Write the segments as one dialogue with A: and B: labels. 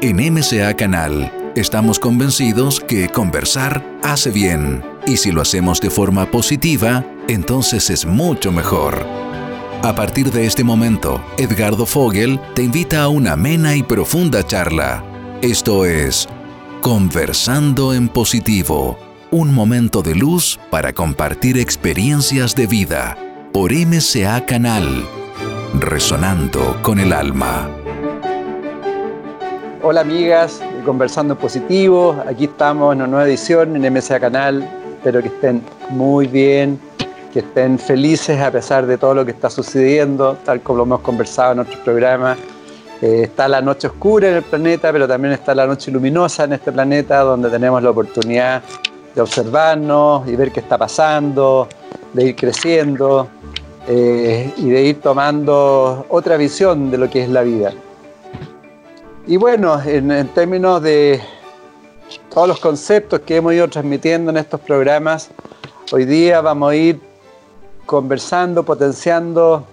A: En MCA Canal estamos convencidos que conversar hace bien y si lo hacemos de forma positiva, entonces es mucho mejor. A partir de este momento, Edgardo Fogel te invita a una amena y profunda charla. Esto es Conversando en Positivo, un momento de luz para compartir experiencias de vida por MCA Canal, resonando con el alma.
B: Hola amigas Conversando en Positivo, aquí estamos en una nueva edición en MSA Canal, espero que estén muy bien, que estén felices a pesar de todo lo que está sucediendo, tal como lo hemos conversado en otros programas. Eh, está la noche oscura en el planeta, pero también está la noche luminosa en este planeta, donde tenemos la oportunidad de observarnos y ver qué está pasando, de ir creciendo eh, y de ir tomando otra visión de lo que es la vida. Y bueno, en, términos de todos los conceptos que hemos ido transmitiendo en estos programas, hoy día vamos a ir conversando, potenciando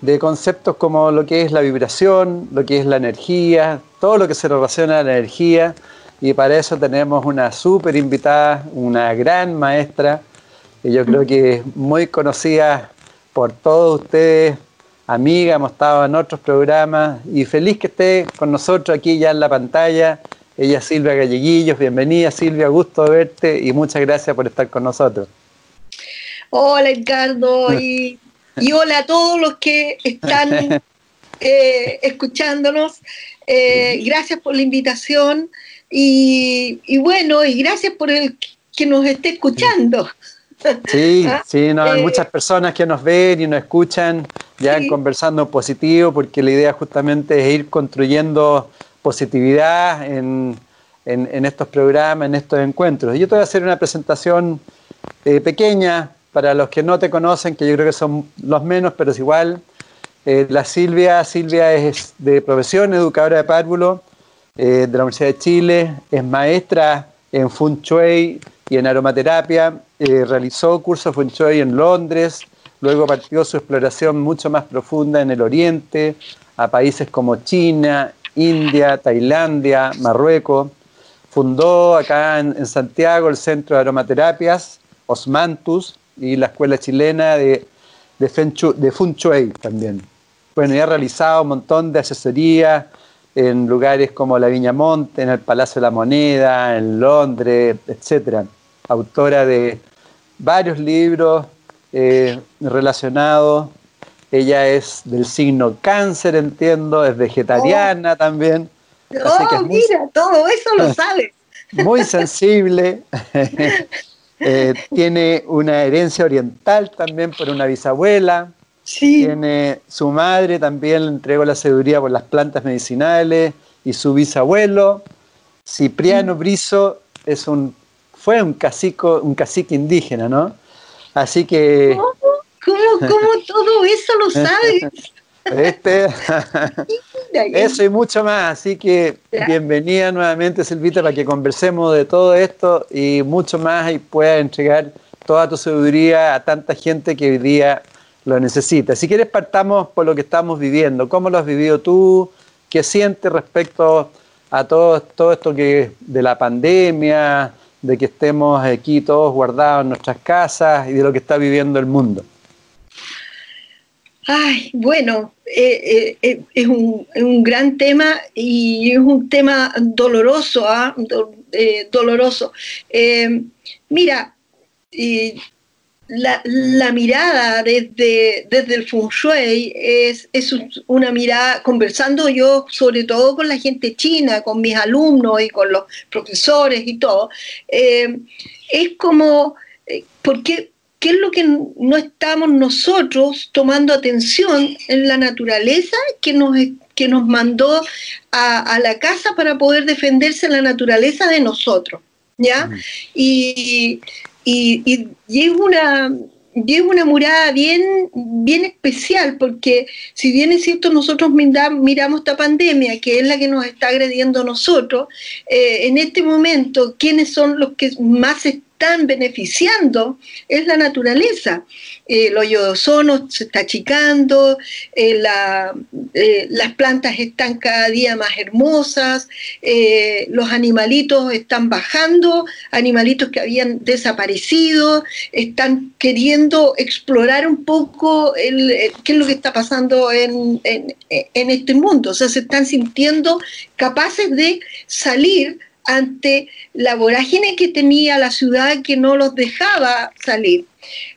B: de conceptos como lo que es la vibración, lo que es la energía, todo lo que se relaciona a la energía. Y para eso tenemos una súper invitada, una gran maestra, que yo creo que muy conocida por todos ustedes, amiga, hemos estado en otros programas y feliz que esté con nosotros aquí ya en la pantalla. Ella es Silvia Galleguillos, bienvenida Silvia, gusto verte y muchas gracias por estar con nosotros.
C: Hola Edgardo y, hola a todos los que están eh, escuchándonos. Eh, gracias por la invitación y, y, bueno, y gracias por el que nos esté escuchando.
B: Sí, sí, no, hay eh, muchas personas que nos ven y nos escuchan ya conversando positivo, porque la idea justamente es ir construyendo positividad en, estos programas, en estos encuentros. Yo te voy a hacer una presentación eh, pequeña para los que no te conocen, que yo creo que son los menos, pero es igual. Eh, la Silvia, Silvia es de profesión educadora de párvulo de la Universidad de Chile, es maestra en Feng Shui y en aromaterapia, eh, realizó cursos Feng Shui en Londres, luego partió su exploración mucho más profunda en el Oriente, a países como China, India, Tailandia, Marruecos. Fundó acá en, Santiago el Centro de Aromaterapias, Osmantus, y la Escuela Chilena de, de, Feng Shui también. Bueno, y ha realizado un montón de asesoría en lugares como la Viña Monte, en el Palacio de la Moneda, en Londres, etcétera autora de varios libros eh, relacionados. Ella es del signo cáncer, entiendo, es vegetariana oh. también.
C: oh, mira, todo eso lo sabes.
B: Muy sensible. Eh, tiene una herencia oriental también por una bisabuela.
C: Sí.
B: Tiene su madre también le entregó la sabiduría por las plantas medicinales y su bisabuelo, Cipriano Brizo, es un fue un cacique, un cacique indígena, ¿no? Así que...
C: ¿Cómo, cómo, todo eso lo sabes?
B: Este, eso y mucho más. Así que bienvenida nuevamente, Silvita, para que conversemos de todo esto y mucho más y pueda entregar toda tu sabiduría a tanta gente que hoy día lo necesita. Si quieres, partamos por lo que estamos viviendo. ¿Cómo lo has vivido tú? ¿Qué sientes respecto a todo, todo esto que de la pandemia, de que estemos aquí todos guardados en nuestras casas y de lo que está viviendo el mundo?
C: Ay, bueno, eh, eh, eh, es, un, gran tema y es un tema doloroso, ¿ah? doloroso. mira, la, mirada desde, desde el Feng Shui es, es, una mirada, conversando yo sobre todo con la gente china, con mis alumnos y con los profesores y todo, eh, es como, eh, porque ¿qué es lo que no estamos nosotros tomando atención en la naturaleza que nos, que nos mandó a, la casa para poder defenderse la naturaleza de nosotros? ¿Ya? Y, y, y, es una, una murada bien, bien especial, porque si bien es cierto, nosotros miramos esta pandemia, que es la que nos está agrediendo a nosotros, eh, en este momento, ¿quiénes son los que más están beneficiando es la naturaleza. el hoyo de ozono se está achicando, las plantas están cada día más hermosas, los animalitos están bajando, animalitos que habían desaparecido, están queriendo explorar un poco qué es lo que está pasando en, en este mundo. O sea, se están sintiendo capaces de salir ante la vorágine que tenía la ciudad que no los dejaba salir.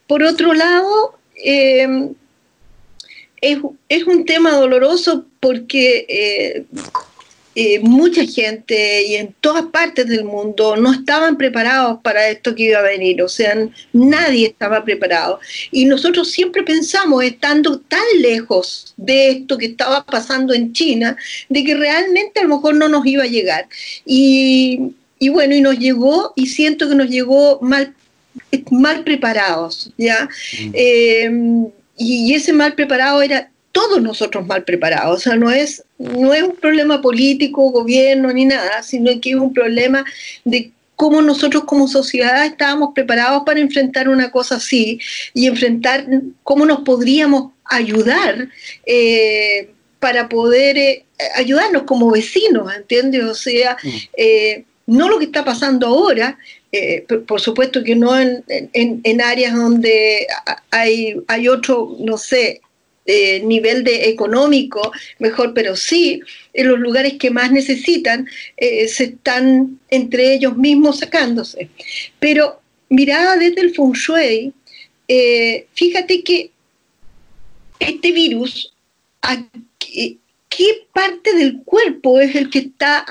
C: Por otro lado, eh, es, un tema doloroso porque eh, eh, mucha gente y en todas partes del mundo no estaban preparados para esto que iba a venir, o sea, nadie estaba preparado. Y nosotros siempre pensamos, estando tan lejos de esto que estaba pasando en China, de que realmente a lo mejor no nos iba a llegar. Y, bueno, y nos llegó, y siento que nos llegó mal, mal preparados, ¿ya? Mm. Eh, y ese mal preparado era todos nosotros mal preparados. O sea, no es, no es un problema político, gobierno ni nada, sino que es un problema de cómo nosotros como sociedad estábamos preparados para enfrentar una cosa así y enfrentar cómo nos podríamos ayudar eh, para poder eh, ayudarnos como vecinos, ¿entiendes? O sea, mm. eh, no lo que está pasando ahora, por, supuesto que no en, en, áreas donde hay, hay otro, no sé, eh, nivel de económico mejor, pero sí en los lugares que más necesitan eh, se están entre ellos mismos sacándose. Pero mirada desde el feng shui, eh, fíjate que este virus, ¿qué parte del cuerpo es el que está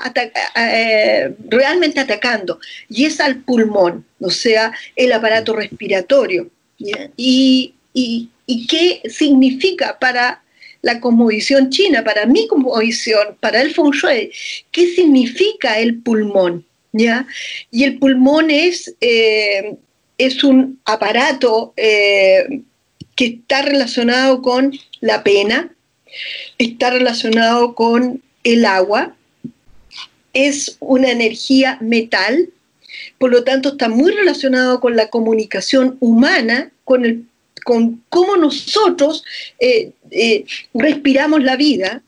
C: realmente atacando? Y es al pulmón, o sea, el aparato respiratorio. Y, y, y qué significa para la cosmovisión china, para mi cosmovisión, para el feng shui, qué significa el pulmón. ¿ya? Y el pulmón es, eh, es un aparato eh, que está relacionado con la pena, está relacionado con el agua, es una energía metal, por lo tanto está muy relacionado con la comunicación humana, con el con cómo nosotros eh, eh, respiramos la vida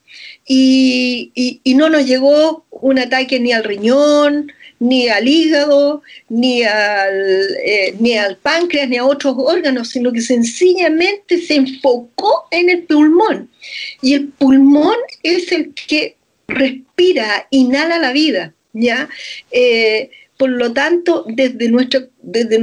C: y, no nos llegó un ataque ni al riñón, ni al hígado, ni al, eh, ni al páncreas, ni a otros órganos, sino que sencillamente se enfocó en el pulmón. Y el pulmón es el que respira, inhala la vida, ¿ya? por lo tanto, desde nuestra, desde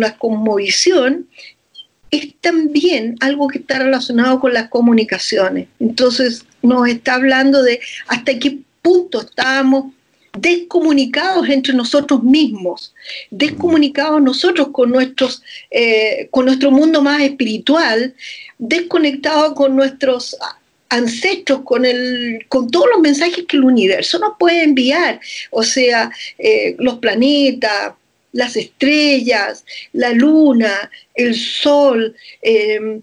C: es también algo que está relacionado con las comunicaciones. Entonces nos está hablando de hasta qué punto estábamos descomunicados entre nosotros mismos, descomunicados nosotros con, nuestros, eh, con nuestro mundo más espiritual, desconectados con nuestros ancestros, con, el, con todos los mensajes que el universo nos puede enviar, o sea, eh, los planetas, las estrellas, la luna, el sol, em,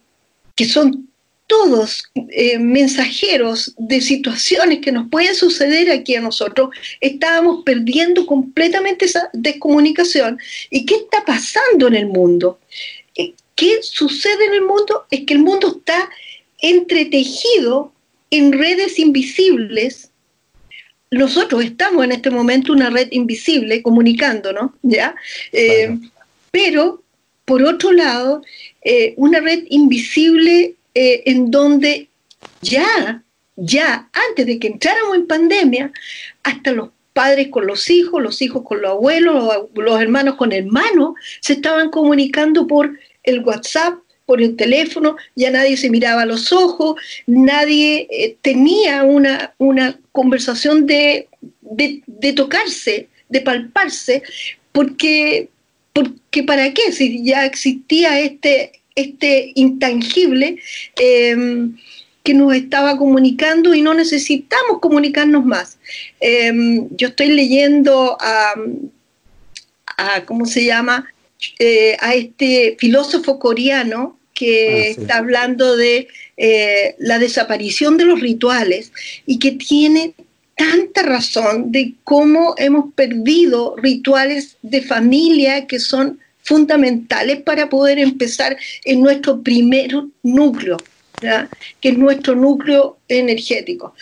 C: que son todos eh, mensajeros de situaciones que nos pueden suceder aquí a nosotros, estábamos perdiendo completamente esa descomunicación. ¿Y qué está pasando en el mundo? Eh, ¿Qué sucede en el mundo? Es que el mundo está entretejido en redes invisibles nosotros estamos en este momento una red invisible comunicándonos, ¿ya? Eh, pero, por otro lado, eh, una red invisible eh, en donde ya, ya, antes de que entráramos en pandemia, hasta los padres con los hijos, los hijos con los abuelos, los hermanos con hermanos, se estaban comunicando por el WhatsApp, por el teléfono, ya nadie se miraba los ojos, nadie eh, tenía una, una conversación de, de, tocarse, de palparse, porque, porque ¿para qué? Si ya existía este, este intangible em, que nos estaba comunicando y no necesitamos comunicarnos más. Em, yo estoy leyendo a, a ¿cómo se llama? Eh, a este filósofo coreano que ah, está hablando de eh, la desaparición de los rituales y que tiene tanta razón de cómo hemos perdido rituales de familia que son fundamentales para poder empezar en nuestro primer núcleo, que es nuestro núcleo energético.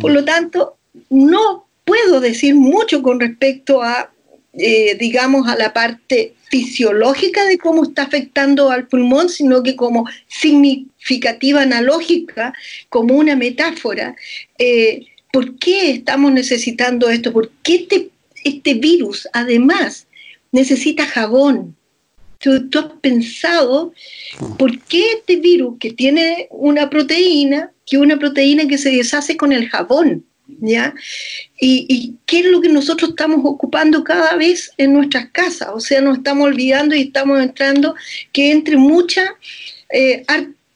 C: Por lo tanto, no puedo decir mucho con respecto a, eh, digamos, a la parte fisiológica de cómo está afectando al pulmón, sino que como significativa analógica, como una metáfora. Eh, ¿Por qué estamos necesitando esto? ¿Por qué este, este virus, además, necesita jabón? ¿Tú, ¿Tú, has pensado por qué este virus que tiene una proteína, que una proteína que se deshace con el jabón? ¿Ya? Y, qué es lo que nosotros estamos ocupando cada vez en nuestras casas, o sea, nos estamos olvidando y estamos entrando que entre muchas eh,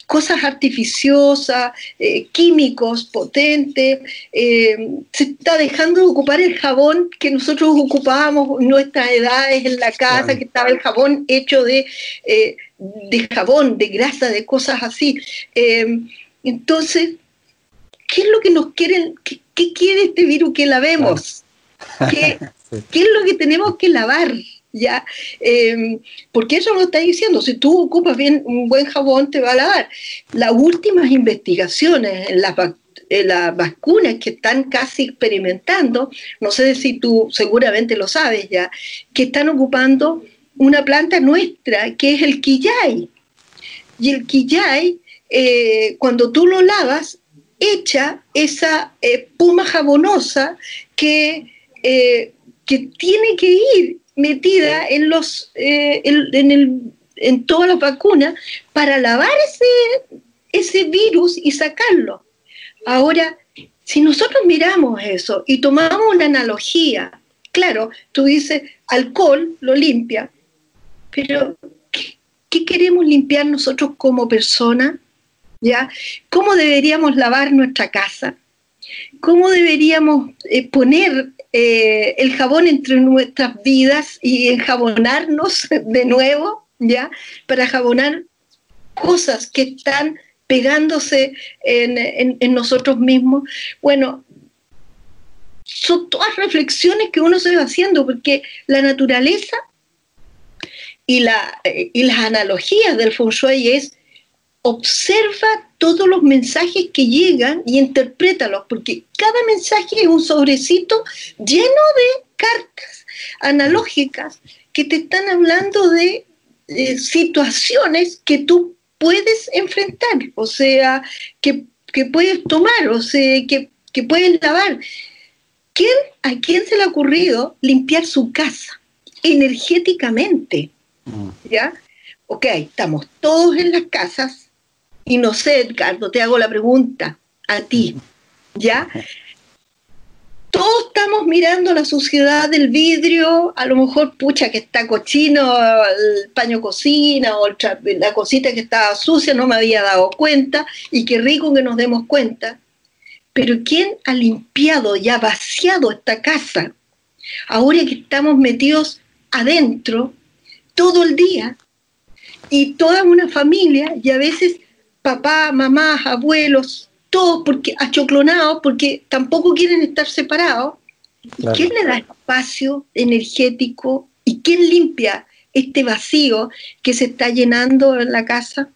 C: cosas artificiosas, eh, químicos potentes, eh, se está dejando de ocupar el jabón que nosotros ocupábamos en nuestras edades en la casa, que estaba el jabón hecho de, de jabón, de grasa, de cosas así. entonces, ¿qué es lo que nos quieren, qué, quiere este virus que lavemos? ¿Qué, ¿Qué, es lo que tenemos que lavar? ¿Ya? Em, porque eso lo está diciendo, si tú ocupas bien un buen jabón te va a lavar. Las últimas investigaciones en las, en las vacunas que están casi experimentando, no sé si tú seguramente lo sabes ya, que están ocupando una planta nuestra que es el quillay. Y el quillay, eh, cuando tú lo lavas, echa esa eh, jabonosa que, eh, que tiene que ir metida en, los, eh, en, el, en todas las vacunas para lavar ese, ese virus y sacarlo. Ahora, si nosotros miramos eso y tomamos una analogía, claro, tú dices, alcohol lo limpia, pero ¿qué, qué queremos limpiar nosotros como personas? ¿Ya? ¿Cómo deberíamos lavar nuestra casa? ¿Cómo deberíamos eh, poner eh, el jabón entre nuestras vidas y enjabonarnos de nuevo, ¿ya? Para jabonar cosas que están pegándose en, nosotros mismos. Bueno, son todas reflexiones que uno se va haciendo, porque la naturaleza y, la, eh, y las analogías del feng shui es observa todos los mensajes que llegan y interprétalos, porque cada mensaje es un sobrecito lleno de cartas analógicas que te están hablando de situaciones que tú puedes enfrentar, o sea, que, puedes tomar, o sea, que, que puedes lavar. ¿Quién, ¿A quién se le ha ocurrido limpiar su casa energéticamente? Mm. ¿Ya? Ok, estamos todos en las casas, y no sé, Edgardo, te hago la pregunta a ti, ¿ya? Todos estamos mirando la suciedad del vidrio, a lo mejor, pucha, que está cochino el paño cocina o la cosita que estaba sucia, no me había dado cuenta, y qué rico que nos demos cuenta. Pero ¿quién ha limpiado y ha vaciado esta casa? Ahora que estamos metidos adentro todo el día y toda una familia y a veces papá, mamá, abuelos, todos porque achoclonados, porque tampoco quieren estar separados. ¿Quién le da espacio energético y quién limpia este vacío que se está llenando en la casa?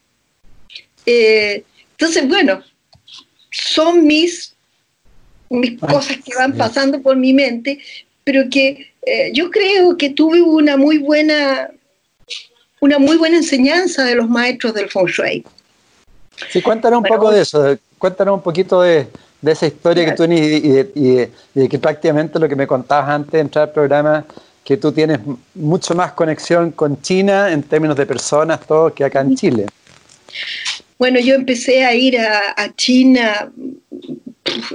C: Eh, entonces, bueno, son mis, mis cosas que van pasando por mi mente, pero que eh, yo creo que tuve una muy buena una muy buena enseñanza de los maestros del Feng Shui.
B: Sí, cuéntanos un poco de eso, cuéntanos un poquito de, esa historia que tú y, y, que prácticamente lo que me contabas antes de entrar al programa, que tú tienes mucho más conexión con China en términos de personas, todo, que acá en Chile.
C: Bueno, yo empecé a ir a, China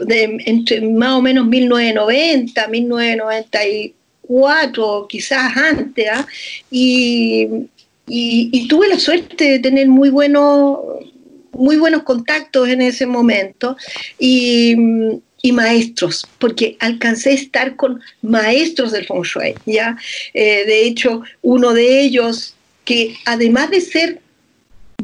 C: entre más o menos 1990, 1994, quizás antes, ¿ah? y, y, tuve la suerte de tener muy buenos muy buenos contactos en ese momento y, maestros, porque alcancé a estar con maestros del Feng Shui, ¿ya? Eh, de hecho, uno de ellos, que además de ser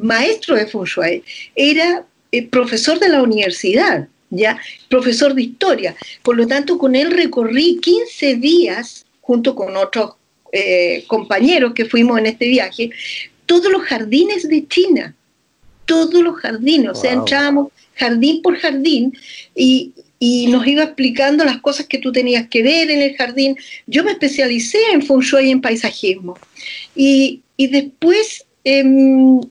C: maestro de Feng Shui, era eh, profesor de la universidad, ¿ya? Profesor de historia. Por lo tanto, con él recorrí 15 días junto con otros eh, compañeros que fuimos en este viaje, todos los jardines de China, todos los jardines, o sea, entrábamos jardín por jardín y, nos iba explicando las cosas que tú tenías que ver en el jardín. Yo me especialicé en Feng Shui y en paisajismo. Y, después em,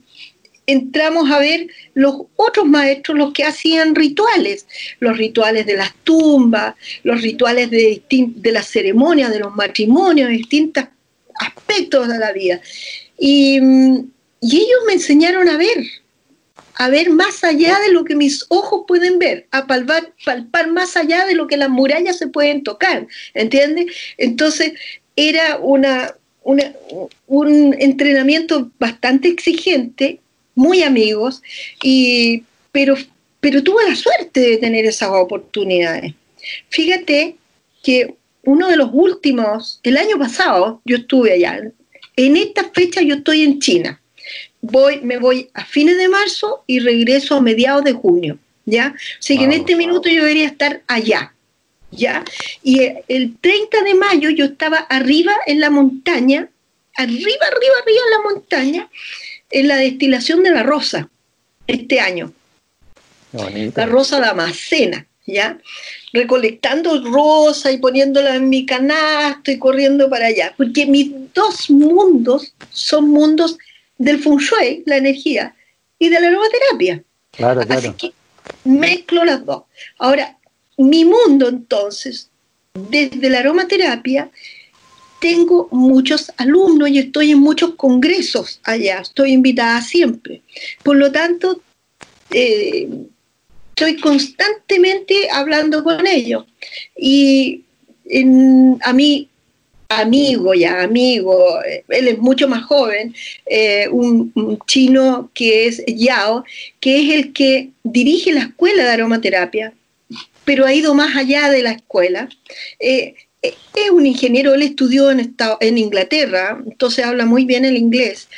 C: entramos a ver los otros maestros, los que hacían rituales, los rituales de las tumbas, los rituales de, de las ceremonias, de los matrimonios, distintos aspectos de la vida. Y, y ellos me enseñaron a ver, a ver más allá de lo que mis ojos pueden ver, a palpar, palpar más allá de lo que las murallas se pueden tocar, ¿entiendes? Entonces era una, un entrenamiento bastante exigente, muy amigos, y, pero, pero tuve la suerte de tener esas oportunidades. Fíjate que uno de los últimos, el año pasado yo estuve allá, en esta fecha yo estoy en China voy, me voy a fines de marzo y regreso a mediados de junio, ¿ya? Así que en este minuto yo debería estar allá, ¿ya? Y el 30 de mayo yo estaba arriba en la montaña, arriba, arriba, arriba en la montaña, en la destilación de la rosa, este año. La rosa Damascena, ¿ya? Recolectando rosa y poniéndola en mi canasto y corriendo para allá, porque mis dos mundos son mundos del feng shui, la energía, y de la aromaterapia.
B: Claro, claro. Así
C: que mezclo las dos. Ahora, mi mundo entonces, desde la aromaterapia, tengo muchos alumnos y estoy en muchos congresos allá, estoy invitada siempre. Por lo tanto, eh, estoy constantemente hablando con ellos. Y a mí amigo ya, amigo, él es mucho más joven, eh, un, chino que es Yao, que es el que dirige la escuela de aromaterapia, pero ha ido más allá de la escuela. Eh, eh, es un ingeniero, él estudió en, en Inglaterra, entonces habla muy bien el inglés.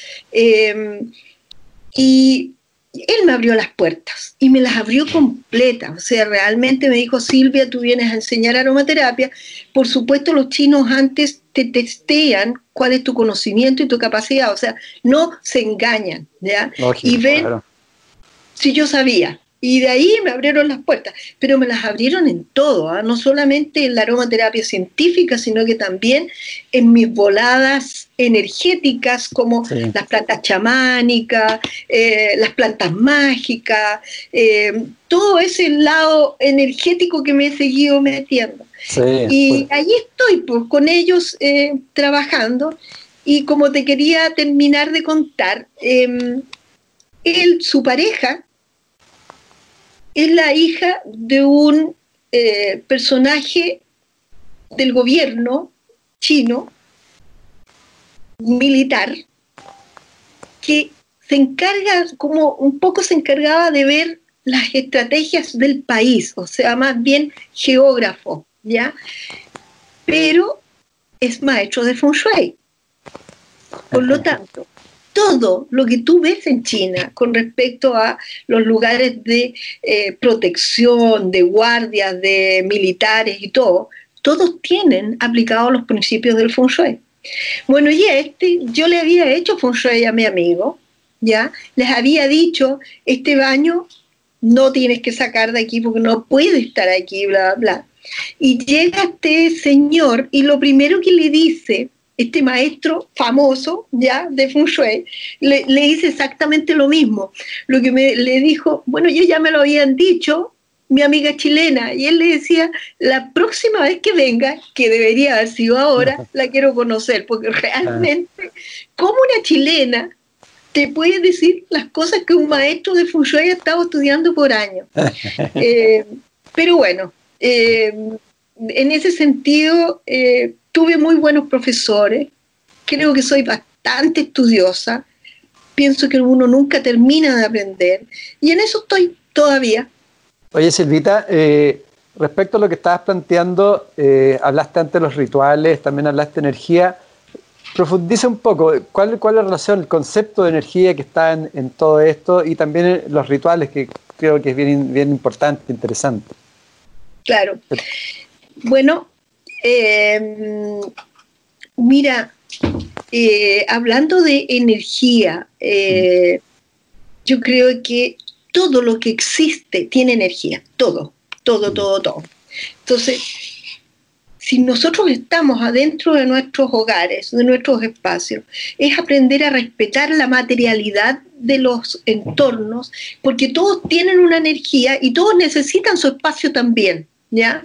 C: y él me abrió las puertas y me las abrió completas. O sea, realmente me dijo, Silvia, tú vienes a enseñar aromaterapia. Por supuesto, los chinos antes te testean cuál es tu conocimiento y tu capacidad. O sea, no se engañan, ¿ya? y ven si yo sabía. Y de ahí me abrieron las puertas, pero me las abrieron en todo, ¿ah? no solamente en la aromaterapia científica, sino que también en mis voladas energéticas como las plantas chamánicas, eh, las plantas mágicas, eh, todo ese lado energético que me he seguido metiendo. y ahí allí estoy, pues, con ellos eh, trabajando. Y como te quería terminar de contar, em, él, su pareja, es la hija de un eh, personaje del gobierno chino, militar, que se encarga, como un poco se encargaba de ver las estrategias del país, o sea, más bien geógrafo, ¿ya? Pero es maestro de Feng Shui. Por lo tanto, todo lo que tú ves en China con respecto a los lugares de eh, protección, de guardias, de militares y todo, todos tienen aplicados los principios del feng shui. Bueno, y este, yo le había hecho feng shui a mi amigo, ¿ya? Les había dicho, este baño no tienes que sacar de aquí porque no puede estar aquí, bla, bla, bla. Y llega este señor y lo primero que le dice este maestro famoso ya de Feng Shui le, le hice exactamente lo mismo. Lo que me le dijo, bueno, yo ya me lo habían dicho, mi amiga chilena, y él le decía, la próxima vez que venga, que debería haber sido ahora, la quiero conocer, porque realmente, como una chilena te puede decir las cosas que un maestro de Feng Shui ha estado estudiando por años? Eh, pero bueno, eh, en ese sentido, eh, tuve muy buenos profesores, creo que soy bastante estudiosa, pienso que uno nunca termina de aprender y en eso estoy todavía.
B: Oye Silvita, eh, respecto a lo que estabas planteando, eh, hablaste antes de los rituales, también hablaste de energía. Profundiza un poco, ¿cuál, cuál es la relación, el concepto de energía que está en, todo esto y también los rituales, que creo que es bien, bien importante, interesante?
C: Claro. Bueno, eh, mira, eh, hablando de energía, eh, yo creo que todo lo que existe tiene energía, todo, todo, todo, todo. Entonces, si nosotros estamos adentro de nuestros hogares, de nuestros espacios, es aprender a respetar la materialidad de los entornos, porque todos tienen una energía y todos necesitan su espacio también. ¿Ya?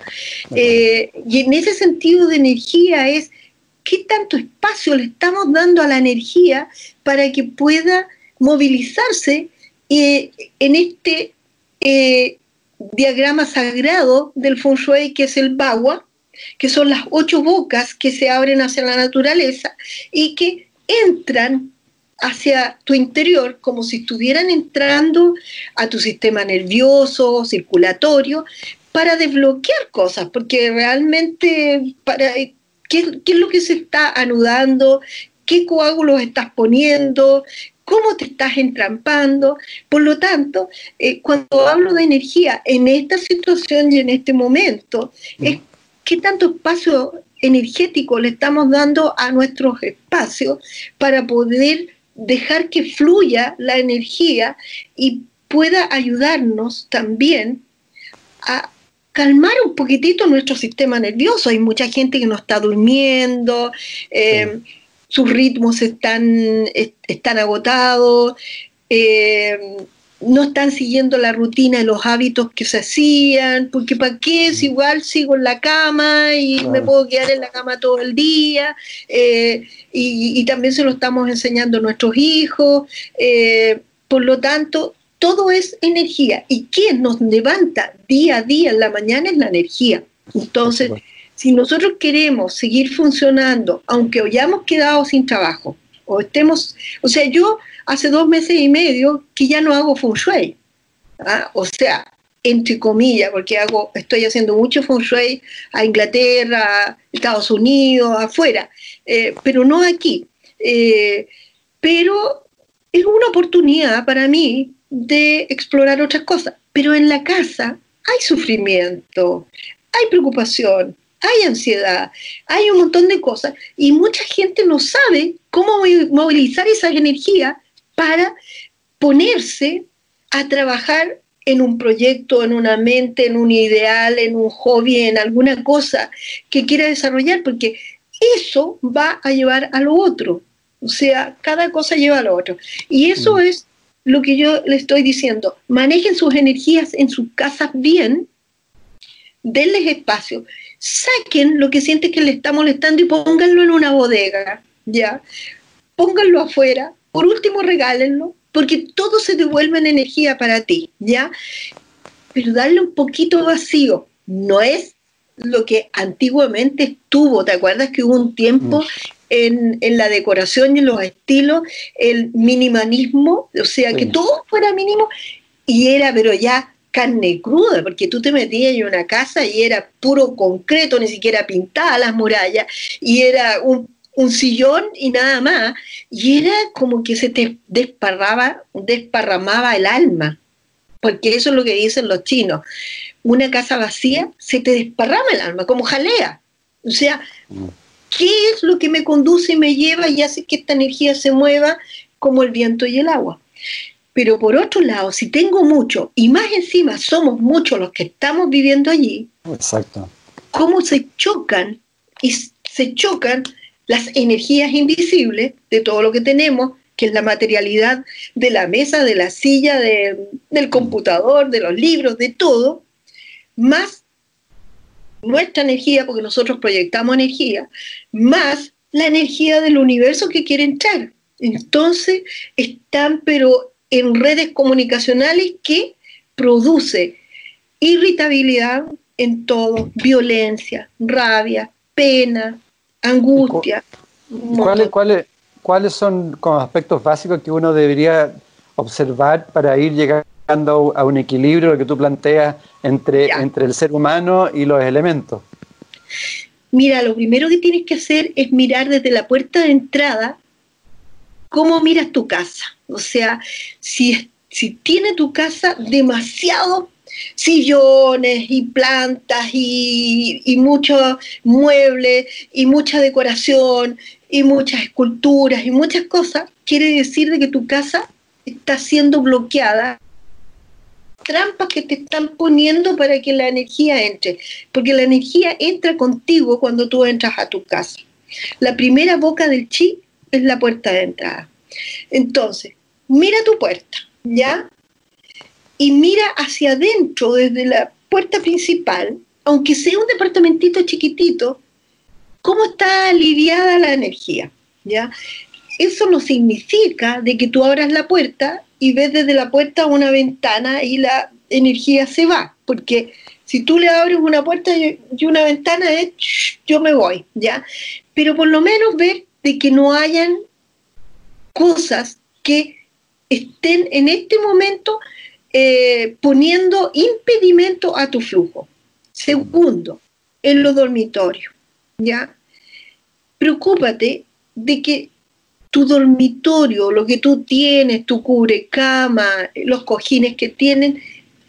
C: Eh, y en ese sentido de energía es qué tanto espacio le estamos dando a la energía para que pueda movilizarse eh, en este eh, diagrama sagrado del Feng Shui, que es el Bagua, que son las ocho bocas que se abren hacia la naturaleza y que entran hacia tu interior como si estuvieran entrando a tu sistema nervioso, circulatorio, para desbloquear cosas, porque realmente para ¿Qué, es lo que se está anudando? ¿Qué coágulos estás poniendo? ¿Cómo te estás entrampando? Por lo tanto, eh, cuando hablo de energía en esta situación y en este momento, es qué tanto espacio energético le estamos dando a nuestros espacios para poder dejar que fluya la energía y pueda ayudarnos también a calmar un poquitito nuestro sistema nervioso. Hay mucha gente que no está durmiendo, eh, sus ritmos están, están agotados, eh, no están siguiendo la rutina y los hábitos que se hacían, porque ¿para qué? Si igual sigo en la cama y me puedo quedar en la cama todo el día, eh, y, y, también se lo estamos enseñando a nuestros hijos. por lo tanto, todo es energía y quien nos levanta día a día en la mañana es la energía. Entonces, si nosotros queremos seguir funcionando, aunque hayamos quedado sin trabajo, o estemos, o sea, yo hace dos meses y medio que ya no hago feng shui, ¿ah? o sea, entre comillas, porque hago, estoy haciendo mucho feng shui a Inglaterra, Estados Unidos, afuera, eh, pero no aquí. Eh, pero es una oportunidad para mí de explorar otras cosas. Pero en la casa hay sufrimiento, hay preocupación, hay ansiedad, hay un montón de cosas y mucha gente no sabe cómo movilizar esa energía para ponerse a trabajar en un proyecto, en una mente, en un ideal, en un hobby, en alguna cosa que quiera desarrollar, porque eso va a llevar a lo otro. O sea, cada cosa lleva a lo otro. Y eso mm. es lo que yo le estoy diciendo. Manejen sus energías en sus casas bien, denles espacio, saquen lo que sienten que le está molestando y pónganlo en una bodega, ¿ya? Pónganlo afuera, por último regálenlo, porque todo se devuelve en energía para ti, ¿ya? Pero darle un poquito vacío, no es lo que antiguamente estuvo, ¿te acuerdas que hubo un tiempo en, la decoración y en los estilos, el minimalismo, o sea, que todo fuera mínimo y era, pero ya carne cruda, porque tú te metías en una casa y era puro concreto, ni siquiera pintada las murallas, y era un, sillón y nada más, y era como que se te desparraba, desparramaba el alma, porque eso es lo que dicen los chinos. Una casa vacía se te desparrama el alma, como jalea. O sea, mm. ¿Qué es lo que me conduce y me lleva y hace que esta energía se mueva como el viento y el agua? Pero por otro lado, si tengo mucho y más encima somos muchos los que estamos viviendo allí,
B: Exacto.
C: ¿cómo se chocan y se chocan las energías invisibles de todo lo que tenemos, que es la materialidad de la mesa, de la silla, del computador, de los libros, de todo, más nuestra energía, porque nosotros proyectamos energía, más la energía del universo que quiere entrar. Entonces están pero en redes comunicacionales que produce irritabilidad en todo, violencia, rabia, pena, angustia.
B: ¿Cuáles, cuáles, cuáles son como aspectos básicos que uno debería observar para ir llegando a un equilibrio, lo que tú planteas, entre, entre el ser humano y los elementos?
C: Mira, lo primero que tienes que hacer es mirar desde la puerta de entrada cómo miras tu casa. O sea, si, si tiene tu casa demasiado sillones y plantas y, y muchos muebles y mucha decoración y muchas esculturas y muchas cosas, quiere decir de que tu casa está siendo bloqueada trampas que te están poniendo para que la energía entre, porque la energía entra contigo cuando tú entras a tu casa. La primera boca del chi es la puerta de entrada. Entonces, mira tu puerta, ¿ya? Y mira hacia adentro desde la puerta principal, aunque sea un departamentito chiquitito, cómo está aliviada la energía, ¿ya? Eso no significa de que tú abras la puerta y ves desde la puerta una ventana y la energía se va, porque si tú le abres una puerta y una ventana es yo me voy, ¿ya? Pero por lo menos ver de que no hayan cosas que estén en este momento eh, poniendo impedimento a tu flujo. Segundo, en los dormitorios, ¿ya? Preocúpate de que tu dormitorio, lo que tú tienes, tu cubre cama, los cojines que tienen,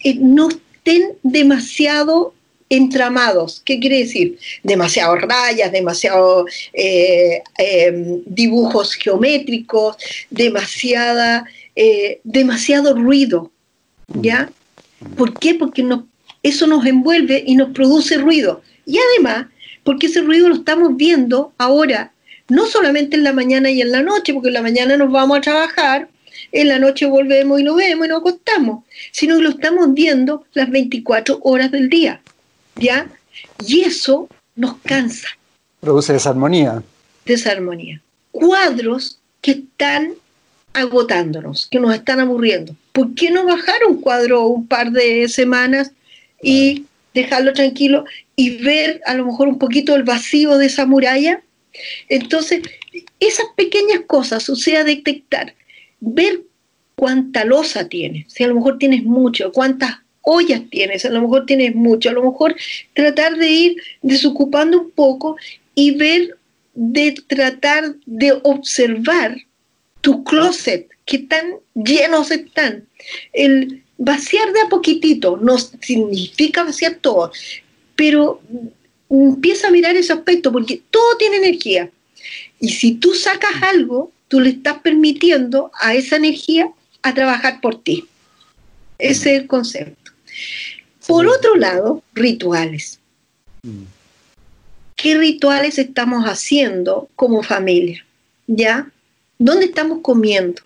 C: eh, no estén demasiado entramados. ¿Qué quiere decir? Demasiado rayas, demasiado eh, em, dibujos geométricos, demasiada, eh, demasiado ruido. ¿Ya? ¿Por qué? Porque eso nos envuelve y nos produce ruido. Y además, porque ese ruido lo estamos viendo ahora, no solamente en la mañana y en la noche, porque en la mañana nos vamos a trabajar, en la noche volvemos y lo vemos y nos acostamos, sino que lo estamos viendo las 24 horas del día. ¿ya? Y eso nos cansa.
B: Produce desarmonía.
C: Desarmonía. Cuadros que están agotándonos, que nos están aburriendo. ¿Por qué no bajar un cuadro un par de semanas y dejarlo tranquilo y ver a lo mejor un poquito el vacío de esa muralla? Entonces, esas pequeñas cosas, o sea, detectar, ver cuánta losa tienes, si a lo mejor tienes mucho, cuántas ollas tienes, a lo mejor tienes mucho, a lo mejor tratar de ir desocupando un poco y ver, de tratar de observar tu closet, qué tan llenos están. El vaciar de a poquitito no significa vaciar todo, pero empieza a mirar ese aspecto porque todo tiene energía. Y si tú sacas algo, tú le estás permitiendo a esa energía a trabajar por ti. Ese es el concepto. Por otro lado, rituales. Mm. ¿Qué rituales estamos haciendo como familia? ¿Ya? ¿Dónde estamos comiendo?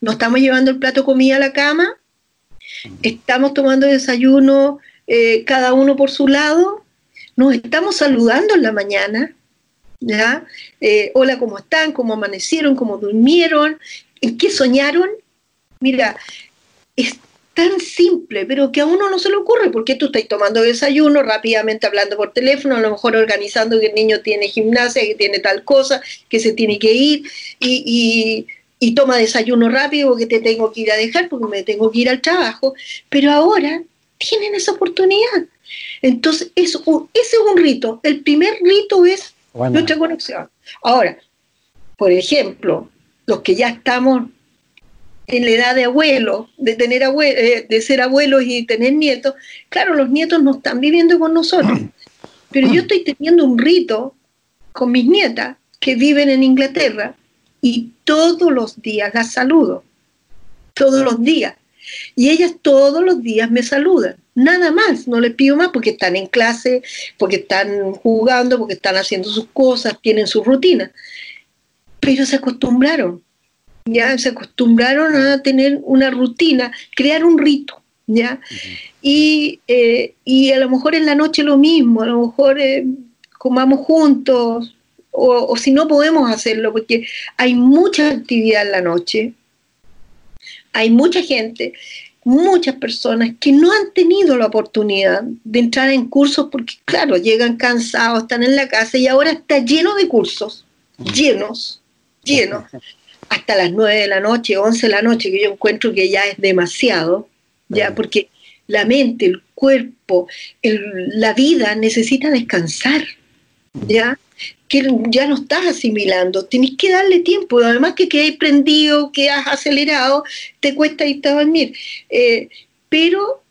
C: ¿Nos estamos llevando el plato de comida a la cama? Mm. ¿Estamos tomando desayuno eh, cada uno por su lado? ¿Nos estamos saludando en la mañana? ¿Ya? Eh, hola, ¿cómo están? ¿Cómo amanecieron? ¿Cómo durmieron? ¿En qué soñaron? Mira, es tan simple, pero que a uno no se le ocurre, porque tú estás tomando desayuno, rápidamente hablando por teléfono, a lo mejor organizando que el niño tiene gimnasia, que tiene tal cosa, que se tiene que ir, y, toma desayuno rápido porque te tengo que ir a dejar, porque me tengo que ir al trabajo, pero ahora tienen esa oportunidad. Entonces, eso, ese es un rito. El primer rito es nuestra conexión. Ahora, por ejemplo, los que ya estamos en la edad de abuelo, de, tener eh, de ser abuelos y tener nietos, claro, los nietos no están viviendo con nosotros. Pero yo estoy teniendo un rito con mis nietas que viven en Inglaterra y todos los días las saludo. Todos los días. Y ellas todos los días me saludan. Nada más, no les pido más porque están en clase, porque están jugando, porque están haciendo sus cosas, tienen su rutina. Pero se acostumbraron ya se acostumbraron a tener una rutina, crear un rito, ¿ya? Eh, y, a lo mejor en la noche lo mismo, a lo mejor eh, comamos juntos, o, si no podemos hacerlo, porque hay mucha actividad en la noche, hay mucha gente, muchas personas que no han tenido la oportunidad de entrar en cursos porque, claro, llegan cansados, están en la casa y ahora está lleno de cursos, llenos, llenos. hasta las 9 de la noche, 11 de la noche, que yo encuentro que ya es demasiado, ya porque la mente, el cuerpo, la vida necesita descansar, ya que ya no estás asimilando, tienes que darle tiempo, además que quedáis prendido, que has acelerado, te cuesta irte a dormir. Eh, pero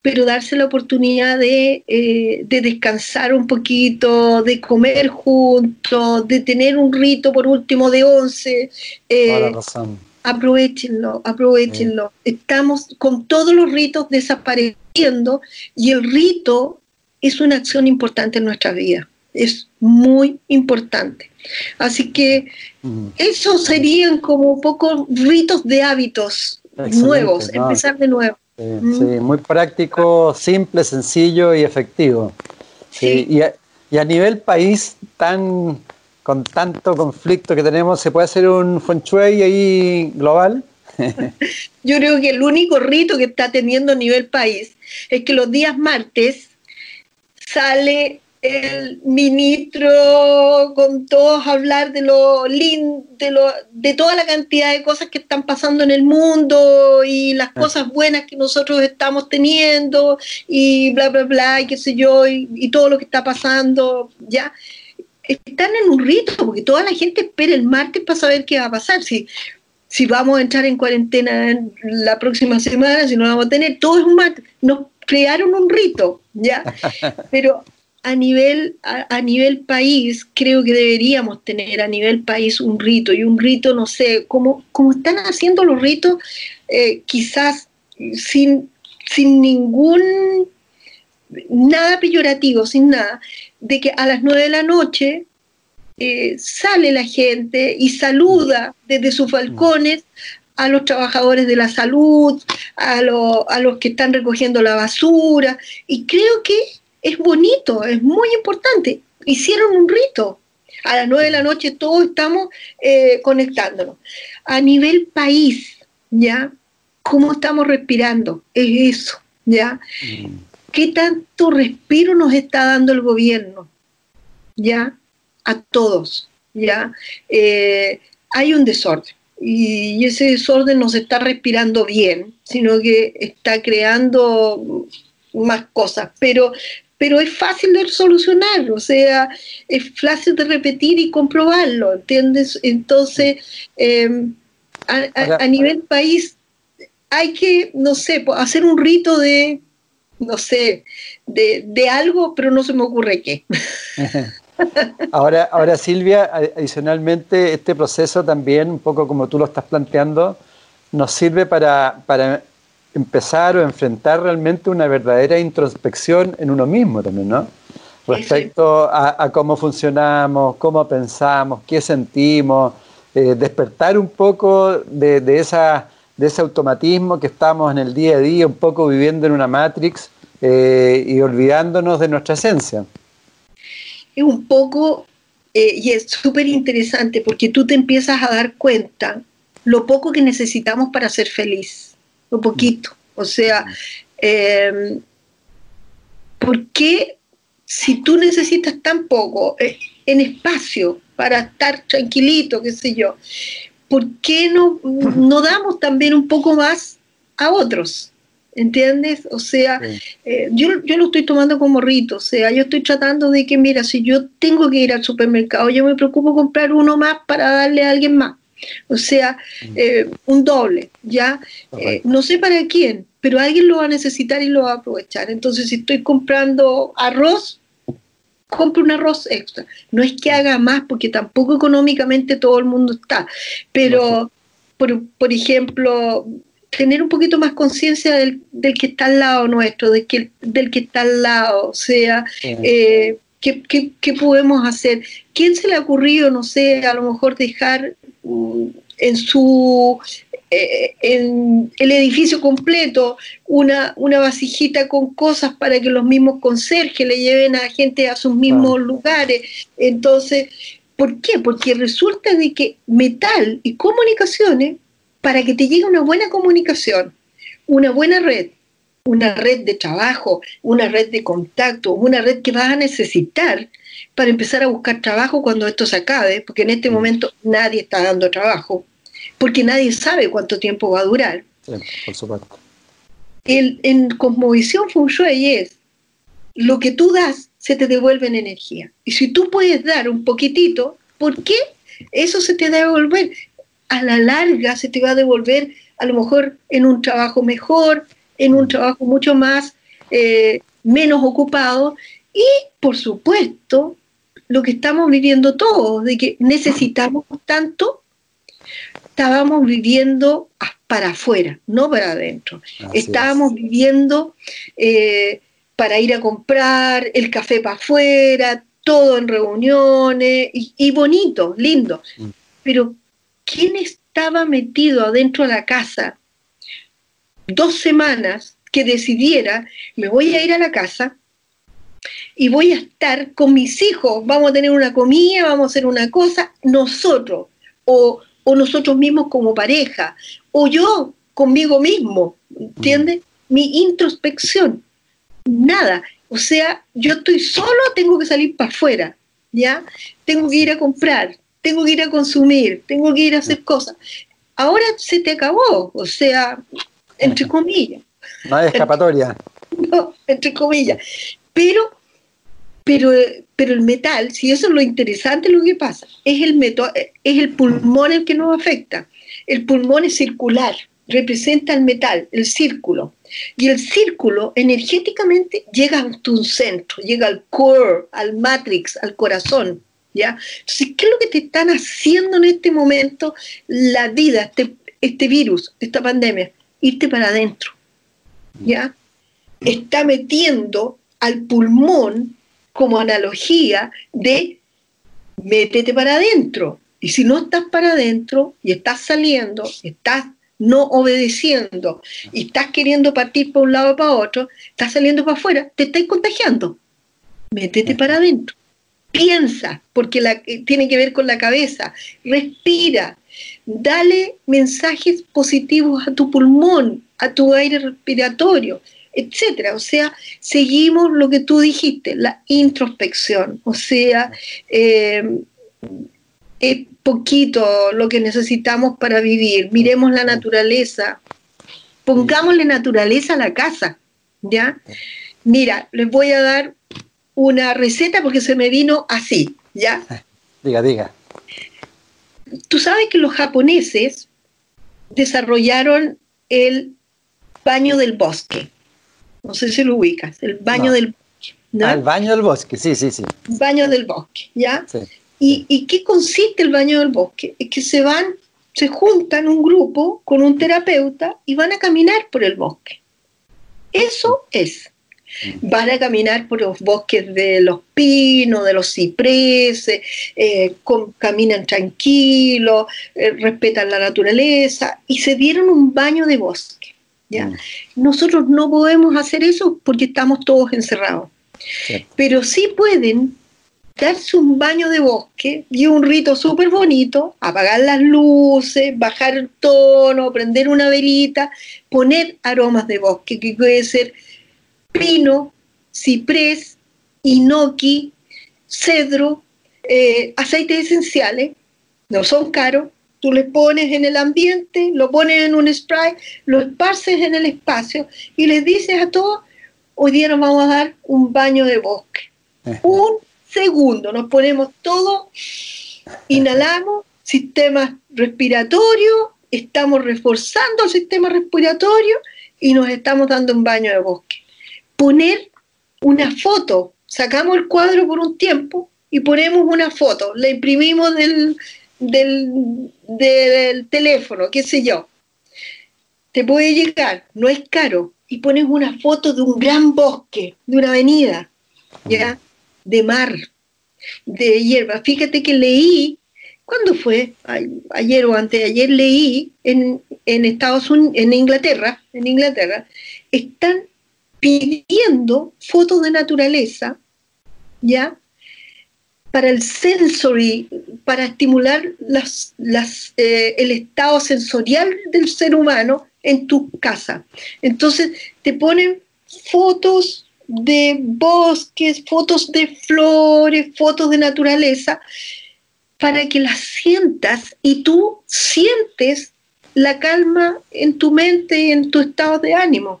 C: pero darse la oportunidad de, eh, de, descansar un poquito, de comer juntos, de tener un rito por último de once. Eh, aprovechenlo, aprovechenlo. Estamos con todos los ritos desapareciendo y el rito es una acción importante en nuestra vida. Es muy importante. Así que esos serían como pocos ritos de hábitos nuevos, empezar de nuevo.
B: Sí, muy práctico, simple, sencillo y efectivo. Y, a, nivel país, tan con tanto conflicto que tenemos, ¿se puede hacer un feng shui ahí global?
C: Yo creo que el único rito que está teniendo a nivel país es que los días martes sale el ministro con todos hablar de lo lindo, de, lo, de toda la cantidad de cosas que están pasando en el mundo y las ah. cosas buenas que nosotros estamos teniendo y bla, bla, bla, y qué sé yo, y, todo lo que está pasando, ¿ya? Están en un rito, porque toda la gente espera el martes para saber qué va a pasar. Si, si vamos a entrar en cuarentena la próxima semana, si no vamos a tener, todo es un martes. Nos crearon un rito, ¿ya? Pero a nivel, a, nivel país, creo que deberíamos tener a nivel país un rito, y un rito, no sé, como, como están haciendo los ritos, eh, quizás sin, sin ningún, nada peyorativo, sin nada, de que a las nueve de la noche eh, sale la gente y saluda desde sus balcones a los trabajadores de la salud, a, a los que están recogiendo la basura, y creo que es bonito, es muy importante. Hicieron un rito. A las nueve de la noche todos estamos eh, conectándonos. A nivel país, ¿ya? ¿Cómo estamos respirando? Es eso, ¿ya? Mm. ¿Qué tanto respiro nos está dando el gobierno? ¿Ya? A todos, ¿ya? Eh, hay un desorden y ese desorden no se está respirando bien, sino que está creando más cosas. Pero pero es fácil de solucionar, o sea, es fácil de repetir y comprobarlo, ¿entiendes? Entonces, em, a, nivel país hay que, no sé, hacer un rito de, no sé, de, algo, pero no se me ocurre qué.
B: ahora, ahora, Silvia, adicionalmente, este proceso también, un poco como tú lo estás planteando, nos sirve para, para empezar o enfrentar realmente una verdadera introspección en uno mismo también, ¿no? Respecto a, cómo funcionamos, cómo pensamos, qué sentimos, eh, despertar un poco de, esa, de ese automatismo que estamos en el día a día, un poco viviendo en una matrix eh, y olvidándonos de nuestra esencia.
C: Es un poco, eh, y es súper interesante porque tú te empiezas a dar cuenta lo poco que necesitamos para ser feliz un poquito. O sea, em, ¿por qué si tú necesitas tan poco eh, en espacio para estar tranquilito, qué sé yo, ¿por qué no, no damos también un poco más a otros? ¿Entiendes? O sea, eh, yo, yo lo estoy tomando como rito, o sea, yo estoy tratando de que, mira, si yo tengo que ir al supermercado, yo me preocupo comprar uno más para darle a alguien más. O sea, mm. eh, un doble, ¿ya? Eh, no sé para quién, pero alguien lo va a necesitar y lo va a aprovechar. Entonces, si estoy comprando arroz, compro un arroz extra. No es que haga más, porque tampoco económicamente todo el mundo está, pero, por, ejemplo, tener un poquito más conciencia del, que está al lado nuestro, del que, del que está al lado, o sea, eh, ¿qué, qué, podemos hacer? ¿Quién se le ha ocurrido, no sé, a lo mejor dejar en su eh, en el edificio completo una, una vasijita con cosas para que los mismos conserjes le lleven a gente a sus mismos lugares. Entonces, ¿por qué? Porque resulta de que metal y comunicaciones, para que te llegue una buena comunicación, una buena red, una red de trabajo, una red de contacto, una red que vas a necesitar, para empezar a buscar trabajo cuando esto se acabe, porque en este mm. momento nadie está dando trabajo, porque nadie sabe cuánto tiempo va a durar. Sí, por supuesto. El, en Cosmovisión Feng Shui es, lo que tú das se te devuelve en energía. Y si tú puedes dar un poquitito, ¿por qué? Eso se te debe devolver. A la larga se te va a devolver a lo mejor en un trabajo mejor, en un mm. trabajo mucho más eh, menos ocupados y, por supuesto, lo que estamos viviendo todos, de que necesitamos tanto, estábamos viviendo para afuera, no para adentro. estábamos viviendo eh, para ir a comprar, el café para afuera, todo en reuniones y, bonito, lindo. Mm. Pero ¿quién estaba metido adentro de la casa dos semanas que decidiera, me voy a ir a la casa y voy a estar con mis hijos, vamos a tener una comida, vamos a hacer una cosa, nosotros, o, nosotros mismos como pareja, o yo conmigo mismo, ¿entiendes? Mi introspección, nada. O sea, yo estoy solo, tengo que salir para afuera, ¿ya? Tengo que ir a comprar, tengo que ir a consumir, tengo que ir a hacer cosas. Ahora se te acabó, o sea, entre comillas.
B: No hay escapatoria.
C: No, entre comillas. Pero, pero, pero el metal, si eso es lo interesante, lo que pasa, es el, es el pulmón el que nos afecta. El pulmón es circular, representa el metal, el círculo. Y el círculo energéticamente llega a un centro, llega al core, al matrix, al corazón. ¿ya? Entonces, ¿qué es lo que te están haciendo en este momento la vida, este, este virus, esta pandemia? Irte para adentro. ¿ya? Está metiendo al pulmón como analogía de métete para adentro. Y si no estás para adentro y estás saliendo, estás no obedeciendo y estás queriendo partir por un lado para otro, estás saliendo para afuera, te estás contagiando. Métete para adentro. Piensa, porque la, eh, tiene que ver con la cabeza. Respira. Dale mensajes positivos a tu pulmón, a tu aire respiratorio, etcétera. O sea, seguimos lo que tú dijiste, la introspección. O sea, eh, es poquito lo que necesitamos para vivir. Miremos la naturaleza, pongámosle naturaleza a la casa, ¿ya? Mira, les voy a dar una receta porque se me vino así, ¿ya?
B: Diga, diga.
C: Tú sabes que los japoneses desarrollaron el baño del bosque. No sé si lo ubicas, el baño del bosque.
B: Ah, el baño del bosque, sí, sí, sí.
C: Baño del bosque, ¿ya? Sí. ¿Y, qué consiste el baño del bosque? Es que se van, se juntan un grupo con un terapeuta y van a caminar por el bosque. Eso es. Van a caminar por los bosques de los pinos, de los cipreses, eh, caminan tranquilos, eh, respetan la naturaleza y se dieron un baño de bosque. ¿Ya? Mm. Nosotros no podemos hacer eso porque estamos todos encerrados. Pero sí pueden darse un baño de bosque y un rito súper bonito, apagar las luces, bajar el tono, prender una velita, poner aromas de bosque, que puede ser pino, ciprés, inoki, cedro, eh, aceites esenciales, no son caros, tú les pones en el ambiente, lo pones en un spray, lo esparces en el espacio y les dices a todos, hoy día nos vamos a dar un baño de bosque. Un segundo, nos ponemos todo, inhalamos, sistema respiratorio, estamos reforzando el sistema respiratorio y nos estamos dando un baño de bosque. Poner una foto, sacamos el cuadro por un tiempo y ponemos una foto, la imprimimos del, del, del teléfono, qué sé yo. Te puede llegar, no es caro, y pones una foto de un gran bosque, de una avenida, ¿ya? de mar, de hierba. Fíjate que leí, ¿cuándo fue? Ayer o antes de ayer leí en, en Estados Unidos, en Inglaterra, en Inglaterra, están pidiendo fotos de naturaleza, ¿ya? Para el sensory, para estimular eh, el estado sensorial del ser humano en tu casa. Entonces te ponen fotos de bosques, fotos de flores, fotos de naturaleza, para que las sientas y tú sientes la calma en tu mente y en tu estado de ánimo.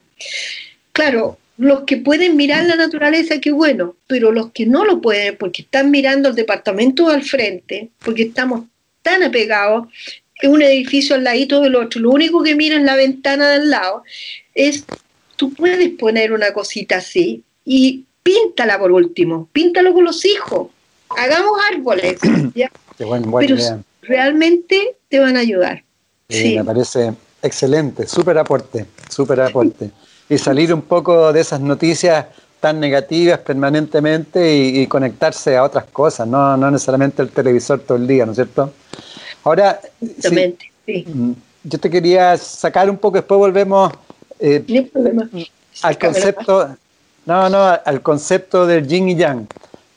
C: Claro, los que pueden mirar la naturaleza, qué bueno, pero los que no lo pueden, porque están mirando el departamento al frente, porque estamos tan apegados, es un edificio al ladito del otro, lo único que mira en la ventana del lado es tú puedes poner una cosita así y píntala por último, píntalo con los hijos, hagamos árboles, pero realmente te van a ayudar.
B: Sí, me parece excelente, súper aporte, súper aporte. Y salir un poco de esas noticias tan negativas permanentemente y, conectarse a otras cosas, no, no necesariamente el televisor todo el día, ¿no es cierto? Ahora, sí. Mm, yo te quería sacar un poco, después volvemos eh, al concepto, no, no, al concepto del yin y yang,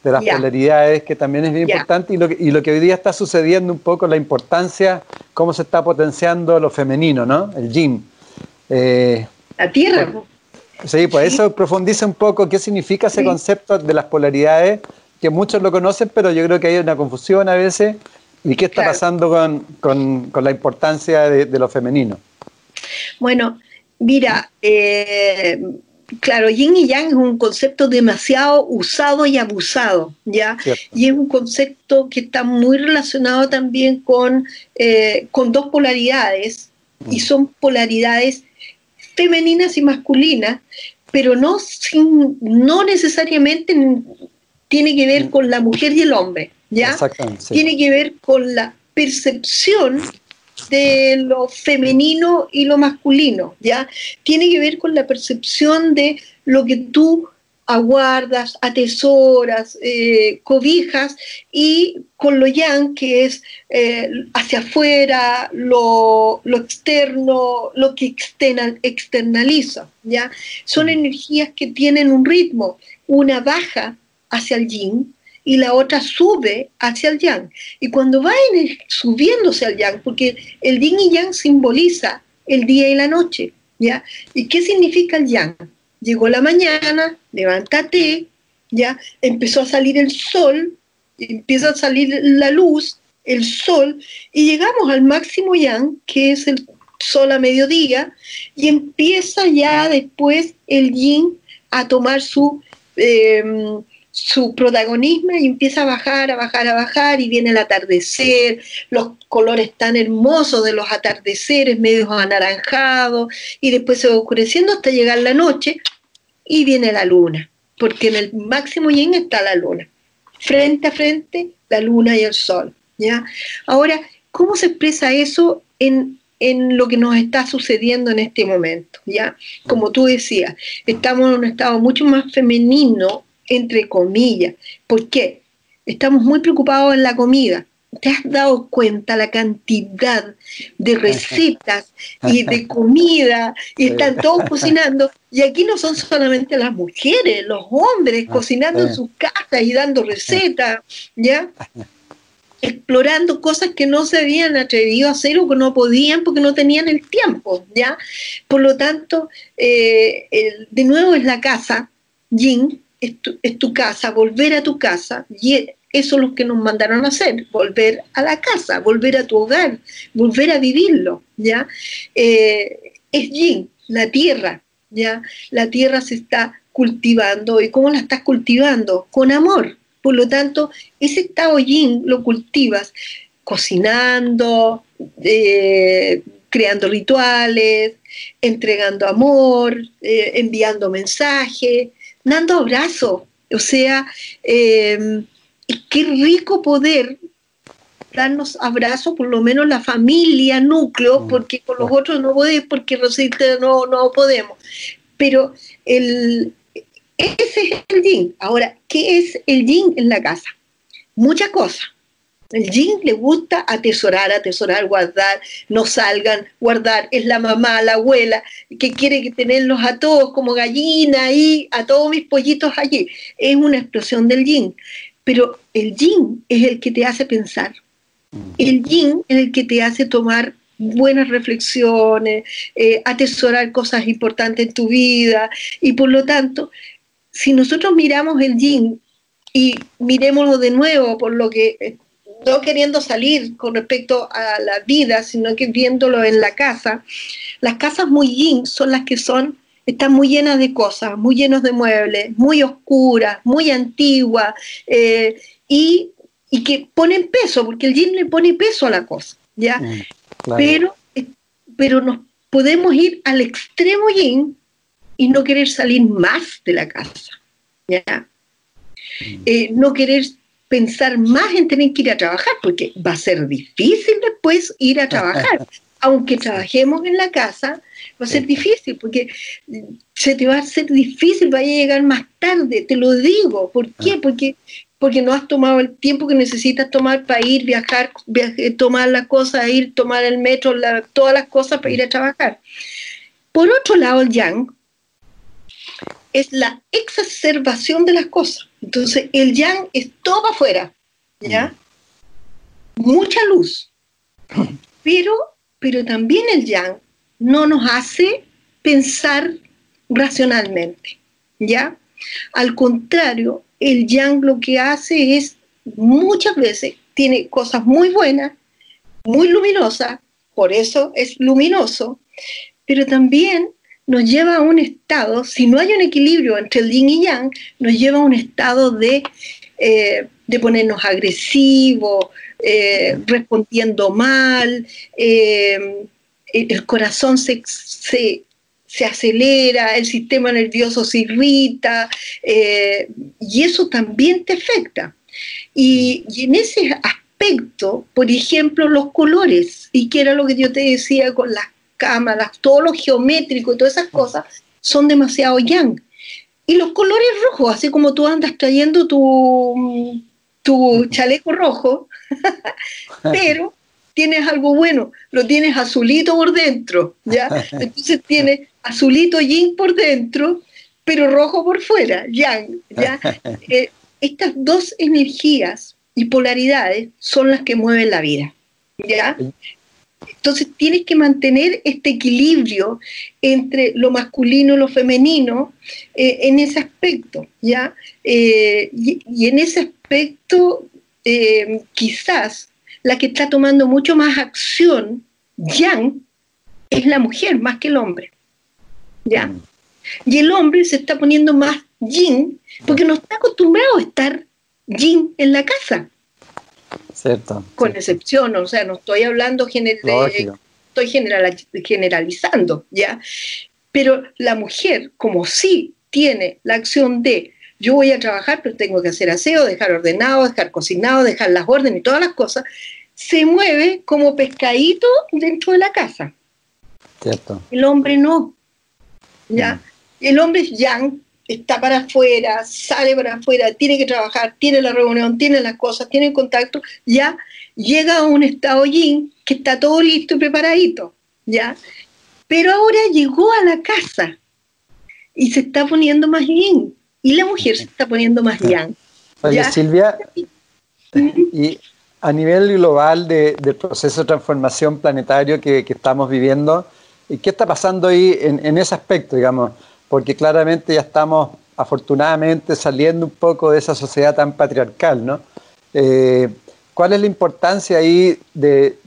B: de las polaridades, que también es bien importante, y lo, que, y lo que hoy día está sucediendo un poco, la importancia, cómo se está potenciando lo femenino, ¿no? El yin.
C: Eh, la tierra.
B: Sí, pues eso profundiza un poco qué significa ese concepto de las polaridades, que muchos lo conocen, pero yo creo que hay una confusión a veces. ¿Y qué está pasando con, la importancia de, lo femenino?
C: Bueno, mira, eh, claro, yin y yang es un concepto demasiado usado y abusado, ¿ya? Y es un concepto que está muy relacionado también con, eh, con dos polaridades, y mm. son polaridades femeninas y masculinas, pero no, sin, no necesariamente tiene que ver con la mujer y el hombre, ¿ya? Tiene que ver con la percepción de lo femenino y lo masculino, ¿ya? Tiene que ver con la percepción de lo que tú aguardas, atesoras, eh, cobijas y con lo yang, que es eh, hacia afuera, lo, externo, lo que externaliza. ¿ya? Son mm. energías que tienen un ritmo, una baja hacia el yin y la otra sube hacia el yang. Y cuando va subiéndose al yang, porque el yin y yang simboliza el día y la noche, ¿ya? ¿Y qué significa el yang? Llegó la mañana, levántate, ya empezó a salir el sol, empieza a salir la luz, el sol, y llegamos al máximo yang, que es el sol a mediodía, y empieza ya después el yin a tomar su, em, su protagonismo y empieza a bajar, a bajar, a bajar, y viene el atardecer, los colores tan hermosos de los atardeceres, medios anaranjados, y después se va oscureciendo hasta llegar la noche, y viene la luna, porque en el máximo yin está la luna. Frente a frente, la luna y el sol. ¿ya? Ahora, ¿cómo se expresa eso en, en lo que nos está sucediendo en este momento? ¿ya? Como tú decías, estamos en un estado mucho más femenino, entre comillas. ¿Por qué? Estamos muy preocupados en la comida ¿Te has dado cuenta la cantidad de recetas y de comida y están todos cocinando? Y aquí no son solamente las mujeres, los hombres ah, cocinando en sus casas y dando recetas, ¿ya? explorando cosas que no se habían atrevido a hacer o que no podían porque no tenían el tiempo, ¿ya? Por lo tanto, eh, de nuevo es la casa, Yin, es tu, es tu, casa, volver a tu casa, y eso es lo que nos mandaron a hacer, volver a la casa, volver a tu hogar, volver a vivirlo, ¿ya? Eh, es yin, la tierra, ¿ya? La tierra se está cultivando, ¿y cómo la estás cultivando? Con amor. Por lo tanto, ese estado yin lo cultivas cocinando, eh, creando rituales, entregando amor, eh, enviando mensajes, dando abrazos. O sea, qué rico poder darnos abrazos, por lo menos la familia, núcleo, mm. porque con los otros no podemos, porque no, no podemos. Pero el, ese es el yin. Ahora, ¿qué es el yin en la casa? Muchas cosas. El yin le gusta atesorar, atesorar, guardar, no salgan, guardar. Es la mamá, la abuela, que quiere tenerlos a todos como gallina y a todos mis pollitos allí. Es una explosión del yin. Pero el yin es el que te hace pensar. El yin es el que te hace tomar buenas reflexiones, eh, atesorar cosas importantes en tu vida. Y por lo tanto, si nosotros miramos el yin y miremoslo de nuevo por lo que eh, no queriendo salir con respecto a la vida, sino que viéndolo en la casa, las casas muy yin son las que son están muy llenas de cosas, muy llenos de muebles, muy oscuras, muy antiguas, eh, y, que ponen peso, porque el yin le pone peso a la cosa, ¿ya? Mm, pero, eh, pero nos podemos ir al extremo yin y no querer salir más de la casa, ¿ya? Mm. Eh, no querer pensar más en tener que ir a trabajar, porque va a ser difícil después ir a trabajar. Aunque trabajemos en la casa, va a ser difícil, porque se te va a hacer difícil, vaya a llegar más tarde, te lo digo. ¿Por qué? Ah. Porque, porque no has tomado el tiempo que necesitas tomar para ir, viajar, tomar las cosas, ir, tomar el metro, todas las cosas para ir a trabajar. Por otro lado, el yang es la exacerbación de las cosas. Entonces, el yang es todo afuera, ¿ya? Mucha luz. Pero, pero también el yang no nos hace pensar racionalmente, ¿ya? Al contrario, el yang lo que hace es muchas veces tiene cosas muy buenas, muy luminosas, por eso es luminoso, pero también nos lleva a un estado, si no hay un equilibrio entre el yin y yang, nos lleva a un estado de, eh, de ponernos agresivos, eh, respondiendo mal, eh, el corazón se, se, acelera, el sistema nervioso se irrita, y eso también te afecta. Y, y en ese aspecto, por ejemplo, los colores, y que era lo que yo te decía con las cámaras, todo lo geométrico y todas esas cosas son demasiado yang. Y los colores rojos, así como tú andas trayendo tu, tu chaleco rojo, pero tienes algo bueno, lo tienes azulito por dentro, ¿ya? Entonces tienes azulito yin por dentro, pero rojo por fuera, yang, ¿ya? Eh, estas dos energías y polaridades son las que mueven la vida, ¿ya? Entonces tienes que mantener este equilibrio entre lo masculino y lo femenino eh, en ese aspecto, ¿ya? Eh, y, en ese aspecto, quizás la que está tomando mucho más acción, Yang, es la mujer más que el hombre, ¿ya? Mm. Y el hombre se está poniendo más yin porque no está acostumbrado a estar yin en la casa. Con excepción, o sea, no estoy hablando, estoy generalizando, ¿ya? Pero la mujer, como sí tiene la acción de yo voy a trabajar, pero tengo que hacer aseo, dejar ordenado, dejar cocinado, dejar las órdenes y todas las cosas, se mueve como pescadito dentro de la casa. Cierto. El hombre no. ¿Ya? Mm. El hombre es yang, está para afuera, sale para afuera, tiene que trabajar, tiene la reunión, tiene las cosas, tiene el contacto, ya llega a un estado yin que está todo listo y preparadito, ¿ya? Pero ahora llegó a la casa y se está poniendo más yin y la mujer se está poniendo más yang.
B: Oye, Silvia, y a nivel global del proceso de transformación planetario que, estamos viviendo, ¿qué está pasando ahí en, ese aspecto, digamos? porque claramente ya estamos afortunadamente saliendo un poco de esa sociedad tan patriarcal, ¿no? Eh, ¿Cuál es la importancia ahí de,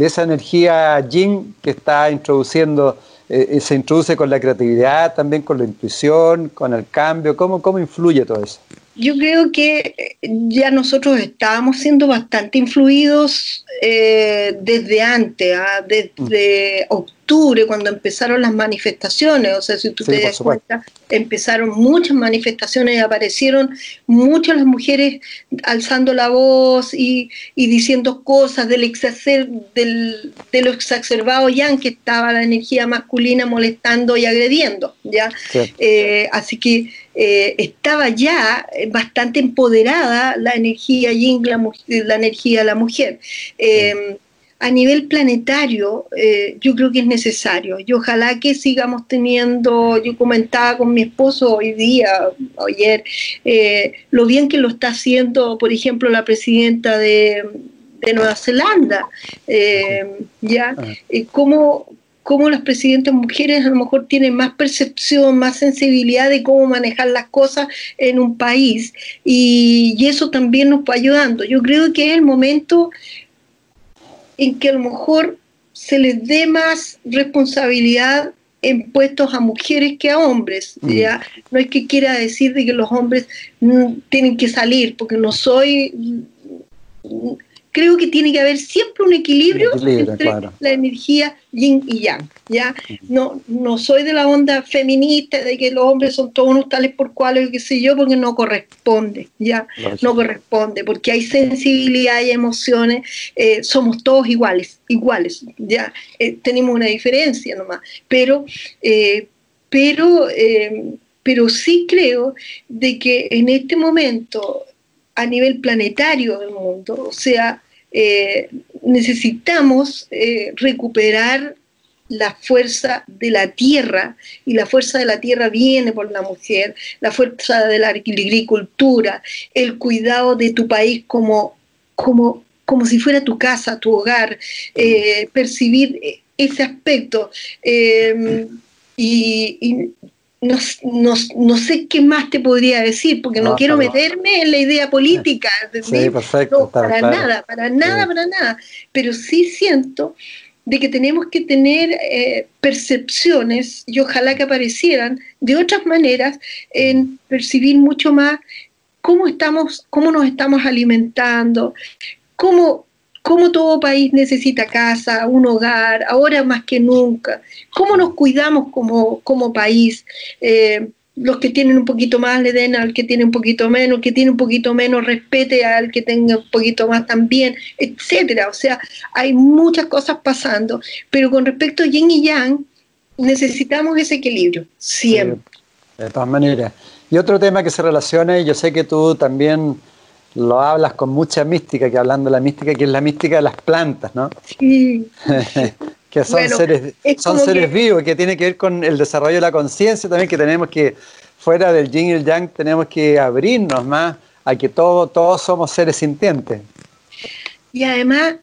B: esa energía yin que está introduciendo, eh, se introduce con la creatividad, también con la intuición, con el cambio? ¿Cómo, cómo influye todo eso?
C: Yo creo que ya nosotros estábamos siendo bastante influidos eh, desde antes, ¿ah? desde octubre cuando empezaron las manifestaciones, o sea, si tú te das cuenta, empezaron muchas manifestaciones, y aparecieron muchas las mujeres alzando la voz y, diciendo cosas del, exacer, del de lo exacerbado ya en que estaba la energía masculina molestando y agrediendo, ¿ya? Eh, así que eh, estaba ya bastante empoderada la energía yin, la, la energía de la mujer. Eh, a nivel planetario, eh, yo creo que es necesario. Y ojalá que sigamos teniendo, yo comentaba con mi esposo hoy día, ayer, eh, lo bien que lo está haciendo, por ejemplo, la presidenta de, Nueva Zelanda, eh, ya, ah. cómo, cómo las presidentes mujeres a lo mejor tienen más percepción, más sensibilidad de cómo manejar las cosas en un país y, y, eso también nos va ayudando. Yo creo que es el momento en que a lo mejor se les dé más responsabilidad en puestos a mujeres que a hombres. Mm. ¿ya? No es que quiera decir de que los hombres tienen que salir, porque no soy creo que tiene que haber siempre un equilibrio, entre la energía yin y yang. ¿ya? No, no soy de la onda feminista de que los hombres son todos unos tales por cuales, qué sé yo, porque no corresponde, ¿ya? No corresponde, porque hay sensibilidad y emociones, eh, somos todos iguales, iguales, ¿ya? Eh, tenemos una diferencia nomás, pero, eh, pero, pero sí creo de que en este momento a nivel planetario del mundo. O sea, eh, necesitamos eh, recuperar la fuerza de la tierra, y la fuerza de la tierra viene por la mujer, la fuerza de la agricultura, el cuidado de tu país como, como, como si fuera tu casa, tu hogar, eh, percibir ese aspecto. y, no, no, sé qué más te podría decir, porque no, quiero meterme en la idea política.
B: Sí, perfecto.
C: para nada, para nada, para nada. Pero sí siento de que tenemos que tener eh, percepciones, y ojalá que aparecieran, de otras maneras, en percibir mucho más cómo, estamos, cómo nos estamos alimentando, cómo, cómo todo país necesita casa, un hogar, ahora más que nunca, cómo nos cuidamos como, como país. Eh, los que tienen un poquito más le den al que tiene un poquito menos, que tiene un poquito menos respete al que tenga un poquito más también, etcétera. O sea, hay muchas cosas pasando, pero con respecto a yin y yang, necesitamos ese equilibrio, siempre.
B: de todas maneras. Y otro tema que se relaciona, y yo sé que tú también lo hablas con mucha mística, que hablando de la mística, que es la mística de las plantas, ¿no?
C: Sí.
B: que son seres, son seres vivos, que tiene que ver con el desarrollo de la conciencia también, que tenemos que, fuera del yin y el yang, tenemos que abrirnos más a que todo, todos somos seres sintientes.
C: Y además,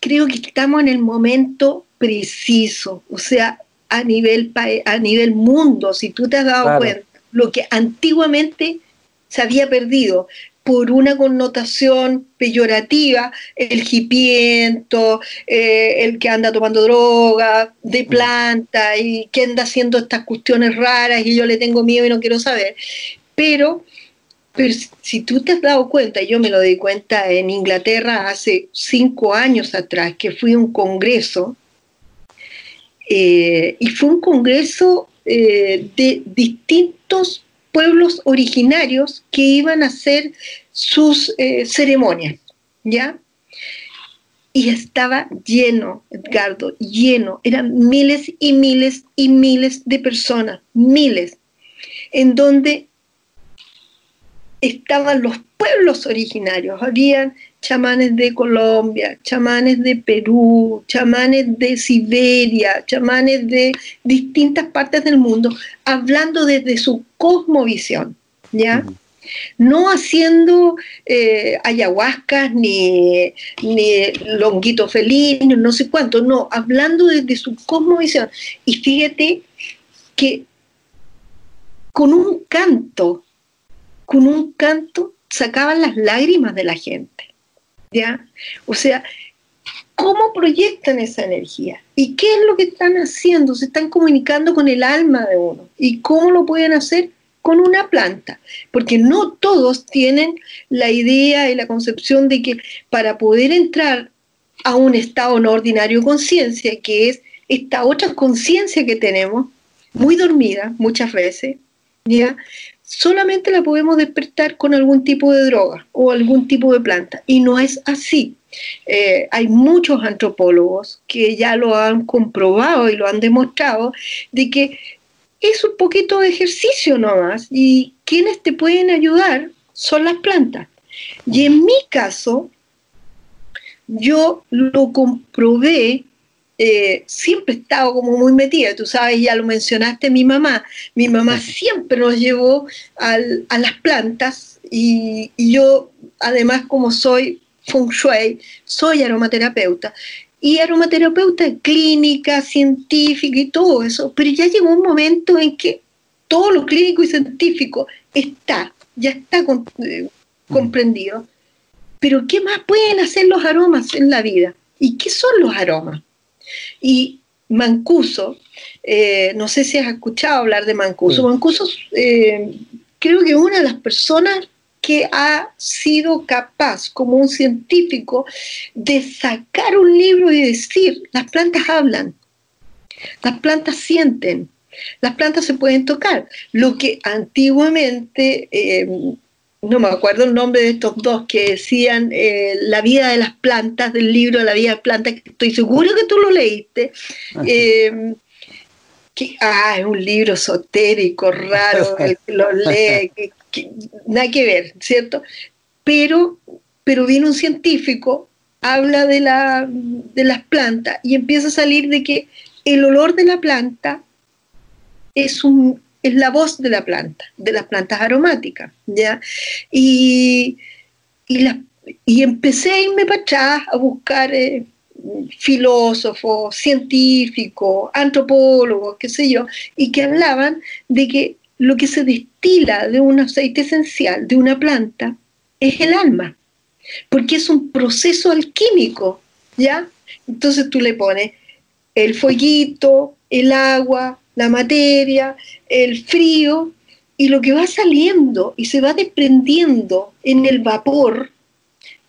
C: creo que estamos en el momento preciso, o sea, a nivel, a nivel mundo, si tú te has dado cuenta, lo que antiguamente se había perdido por una connotación peyorativa, el hipiento, eh, el que anda tomando droga de mm. planta y que anda haciendo estas cuestiones raras y yo le tengo miedo y no quiero saber. Pero, pero si tú te has dado cuenta, y yo me lo di cuenta en Inglaterra hace cinco años atrás, que fui a un congreso, eh, y fue un congreso eh, de distintos pueblos originarios que iban a hacer sus eh, ceremonias, ¿ya? Y estaba lleno, Edgardo, lleno. Eran miles y miles y miles de personas, miles, en donde estaban los pueblos originarios. Habían chamanes de Colombia, chamanes de Perú, chamanes de Siberia, chamanes de distintas partes del mundo, hablando desde su cosmovisión, ¿ya? No haciendo eh, ayahuascas ni, ni longuito feliz, no sé cuánto, no, hablando desde su cosmovisión. Y fíjate que con un canto, con un canto sacaban las lágrimas de la gente. ¿Ya? O sea, ¿cómo proyectan esa energía? ¿Y qué es lo que están haciendo? Se están comunicando con el alma de uno. ¿Y cómo lo pueden hacer? Con una planta. Porque no todos tienen la idea y la concepción de que para poder entrar a un estado no ordinario de conciencia, que es esta otra conciencia que tenemos, muy dormida muchas veces, ¿ya? Solamente la podemos despertar con algún tipo de droga o algún tipo de planta. Y no es así. Eh, hay muchos antropólogos que ya lo han comprobado y lo han demostrado de que es un poquito de ejercicio nomás y quienes te pueden ayudar son las plantas. Y en mi caso, yo lo comprobé eh, siempre he estado como muy metida, tú sabes, ya lo mencionaste, mi mamá, mi mamá siempre nos llevó a las plantas y, yo además como soy feng shui, soy aromaterapeuta y aromaterapeuta clínica, científica y todo eso, pero ya llegó un momento en que todo lo clínico y científico está, ya está eh, mm. comprendido. Pero ¿qué más pueden hacer los aromas en la vida? ¿Y qué son los aromas? Y Mancuso, eh, no sé si has escuchado hablar de Mancuso, Mancuso eh, creo que una de las personas que ha sido capaz, como un científico, de sacar un libro y decir, las plantas hablan, las plantas sienten, las plantas se pueden tocar. Lo que antiguamente, eh, no me acuerdo el nombre de estos dos que decían eh, La vida de las plantas, del libro La vida de las plantas, que estoy seguro que tú lo leíste. Eh, que, ah, es un libro esotérico, raro, el que lo lee, nada que ver, ¿cierto? Pero, pero viene un científico, habla de, la, de las plantas y empieza a salir de que el olor de la planta es, un, es la voz de la planta, de las plantas aromáticas, ¿ya? Y, y, empecé a irme para atrás a buscar eh, filósofos, científicos, antropólogos, qué sé yo, y que hablaban de que lo que se destila de un aceite esencial de una planta es el alma, porque es un proceso alquímico, ¿ya? Entonces tú le pones el fueguito, el agua, la materia, el frío, y lo que va saliendo y se va desprendiendo en el vapor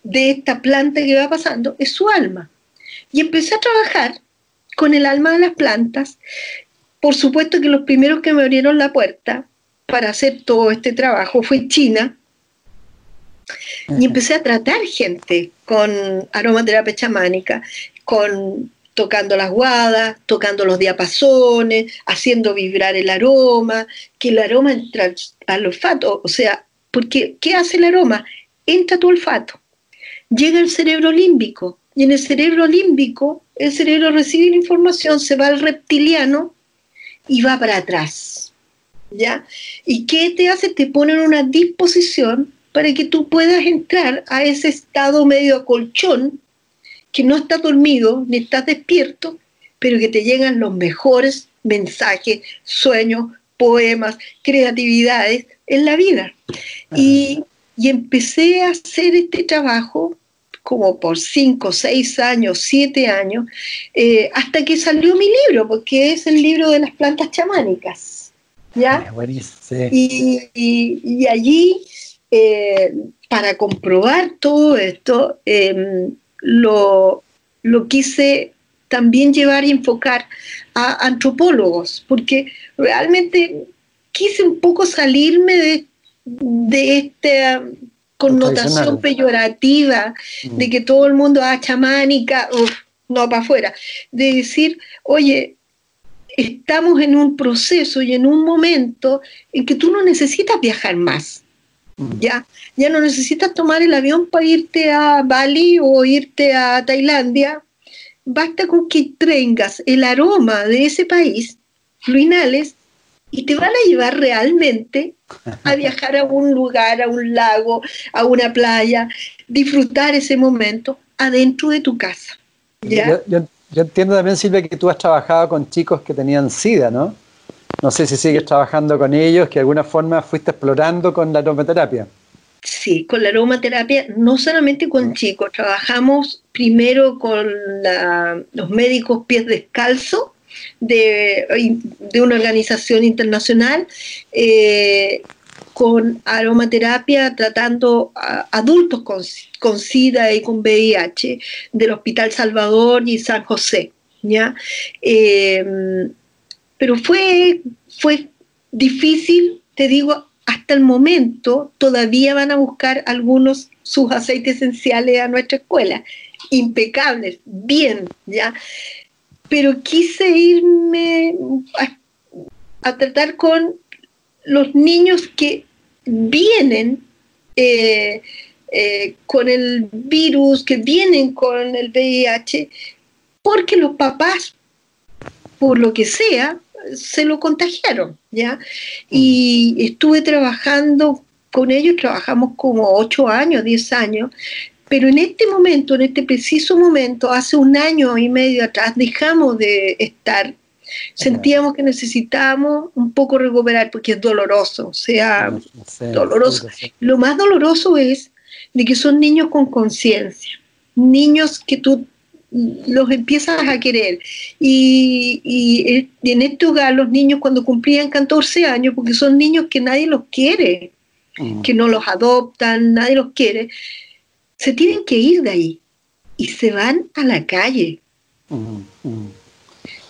C: de esta planta que va pasando es su alma. Y empecé a trabajar con el alma de las plantas por supuesto que los primeros que me abrieron la puerta para hacer todo este trabajo fue China. Y empecé a tratar gente con aromaterapia chamánica, con tocando las guadas, tocando los diapasones, haciendo vibrar el aroma, que el aroma entra al olfato, o sea, porque ¿qué hace el aroma? Entra tu olfato, llega al cerebro límbico, y en el cerebro límbico, el cerebro recibe la información, se va al reptiliano, y va para atrás. ¿Ya? ¿Y qué te hace? Te pone en una disposición para que tú puedas entrar a ese estado medio colchón, que no estás dormido ni estás despierto, pero que te llegan los mejores mensajes, sueños, poemas, creatividades en la vida. Y, y empecé a hacer este trabajo como por cinco, seis años, siete años, eh, hasta que salió mi libro, porque es el libro de las plantas chamánicas. ¿ya? Ah, y, allí, eh, para comprobar todo esto, em, lo, lo quise también llevar y enfocar a antropólogos, porque realmente quise un poco salirme de, de este connotación peyorativa mm. de que todo el mundo haga chamánica, no para afuera, de decir, oye, estamos en un proceso y en un momento en que tú no necesitas viajar más. Ya, ya no necesitas tomar el avión para irte a Bali o irte a Tailandia. Basta con que tengas el aroma de ese país, lo inhales y te van a llevar realmente a viajar a un lugar, a un lago, a una playa, disfrutar ese momento adentro de tu casa.
B: Yo, entiendo también, Silvia, que tú has trabajado con chicos que tenían SIDA, ¿no? No sé si sigues trabajando con ellos, que de alguna forma fuiste explorando con la aromaterapia.
C: Sí, con la aromaterapia, no solamente con chicos, trabajamos primero con los médicos pies descalzos, de, una organización internacional eh, con aromaterapia tratando a adultos con, SIDA y con VIH del Hospital Salvador y San José. ¿ya? Eh, pero fue, fue difícil, te digo, hasta el momento todavía van a buscar algunos sus aceites esenciales a nuestra escuela, impecables, bien, ¿ya? pero quise irme a, tratar con los niños que vienen eh, eh, con el virus, que vienen con el VIH, porque los papás, por lo que sea, se lo contagiaron, ¿ya? Y estuve trabajando con ellos, trabajamos como ocho años, diez años, pero en este momento, en este preciso momento, hace un año y medio atrás, dejamos de estar. Sentíamos que necesitábamos un poco recuperar porque es doloroso, o sea, doloroso. Lo más doloroso es de que son niños con conciencia, niños que tú los empiezas a querer. Y, y, en este hogar los niños cuando cumplían 14 años, porque son niños que nadie los quiere, mm. que no los adoptan, nadie los quiere, se tienen que ir de ahí y se van a la calle. Mm,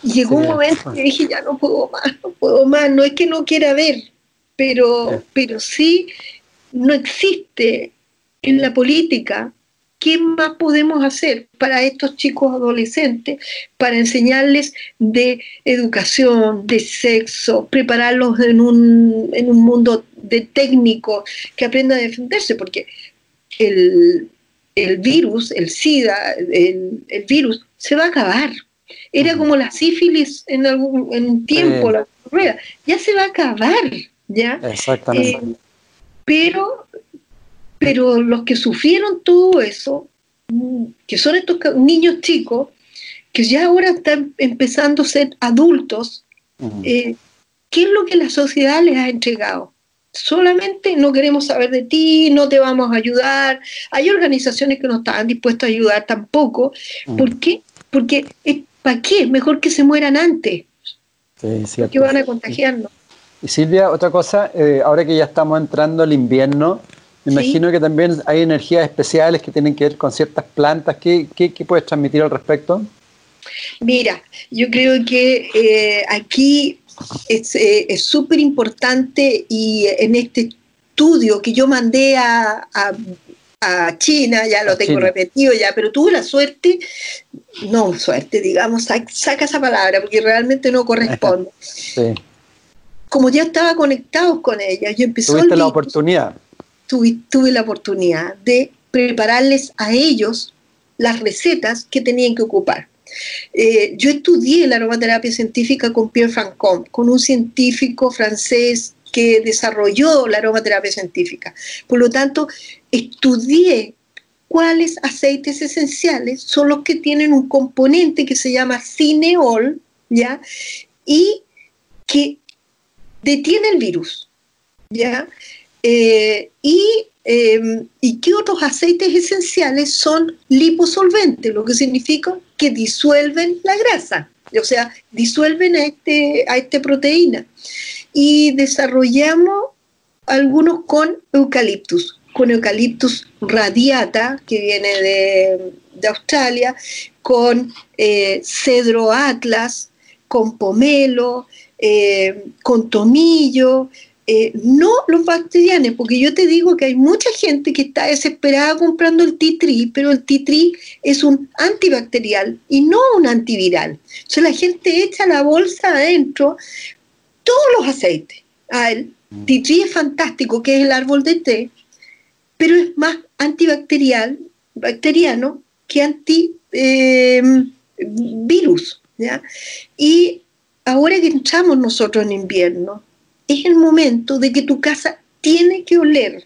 C: llegó un momento que dije, ya no puedo más, no puedo más, no es que no quiera ver, pero, pero sí no existe en la política ¿qué más podemos hacer para estos chicos adolescentes para enseñarles de educación, de sexo, prepararlos en un, en un mundo de técnico que aprendan a defenderse? Porque el, virus, el SIDA, el, virus, se va a acabar. Era como la sífilis en, algún, en un tiempo, la rueda. Ya se va a acabar, ¿ya?
B: Exactamente. Eh,
C: pero pero los que sufrieron todo eso, mm, que son estos niños chicos, que ya ahora están empezando a ser adultos, eh, ¿qué es lo que la sociedad les ha entregado? Solamente no queremos saber de ti, no te vamos a ayudar. Hay organizaciones que no estaban dispuestas a ayudar tampoco. ¿Por qué? Porque ¿para qué? Mejor que se mueran antes. Sí, que van a contagiarnos.
B: Y Silvia, otra cosa, eh, ahora que ya estamos entrando al invierno, me imagino que también hay energías especiales que tienen que ver con ciertas plantas. ¿Qué, puedes transmitir al respecto?
C: Mira, yo creo que eh, aquí es súper importante y en este estudio que yo mandé a, China, ya lo tengo repetido ya, pero tuve la suerte, no suerte, digamos, saca, esa palabra porque realmente no corresponde. Como ya estaba conectado con ella, yo empecé
B: Tuviste la oportunidad
C: tuve, la oportunidad de prepararles a ellos las recetas que tenían que ocupar. Eh, yo estudié la aromaterapia científica con Pierre Francom, con un científico francés que desarrolló la aromaterapia científica. Por lo tanto, estudié cuáles aceites esenciales son los que tienen un componente que se llama cineol, ¿ya? Y que detiene el virus, ¿ya? Eh, y, em, y qué otros aceites esenciales son liposolventes, lo que significa que disuelven la grasa, o sea, disuelven a, este, esta proteína. Y desarrollamos algunos con eucaliptus, con eucaliptus radiata, que viene de, Australia, con eh, cedro atlas, con pomelo, eh, con tomillo, eh, no los bacterianos, porque yo te digo que hay mucha gente que está desesperada comprando el tea pero el tea es un antibacterial y no un antiviral. O sea, la gente echa la bolsa adentro todos los aceites. Ah, el mm. tea es fantástico, que es el árbol de té, pero es más antibacterial, bacteriano, que antivirus. Em, y ahora que entramos nosotros en invierno, es el momento de que tu casa tiene que oler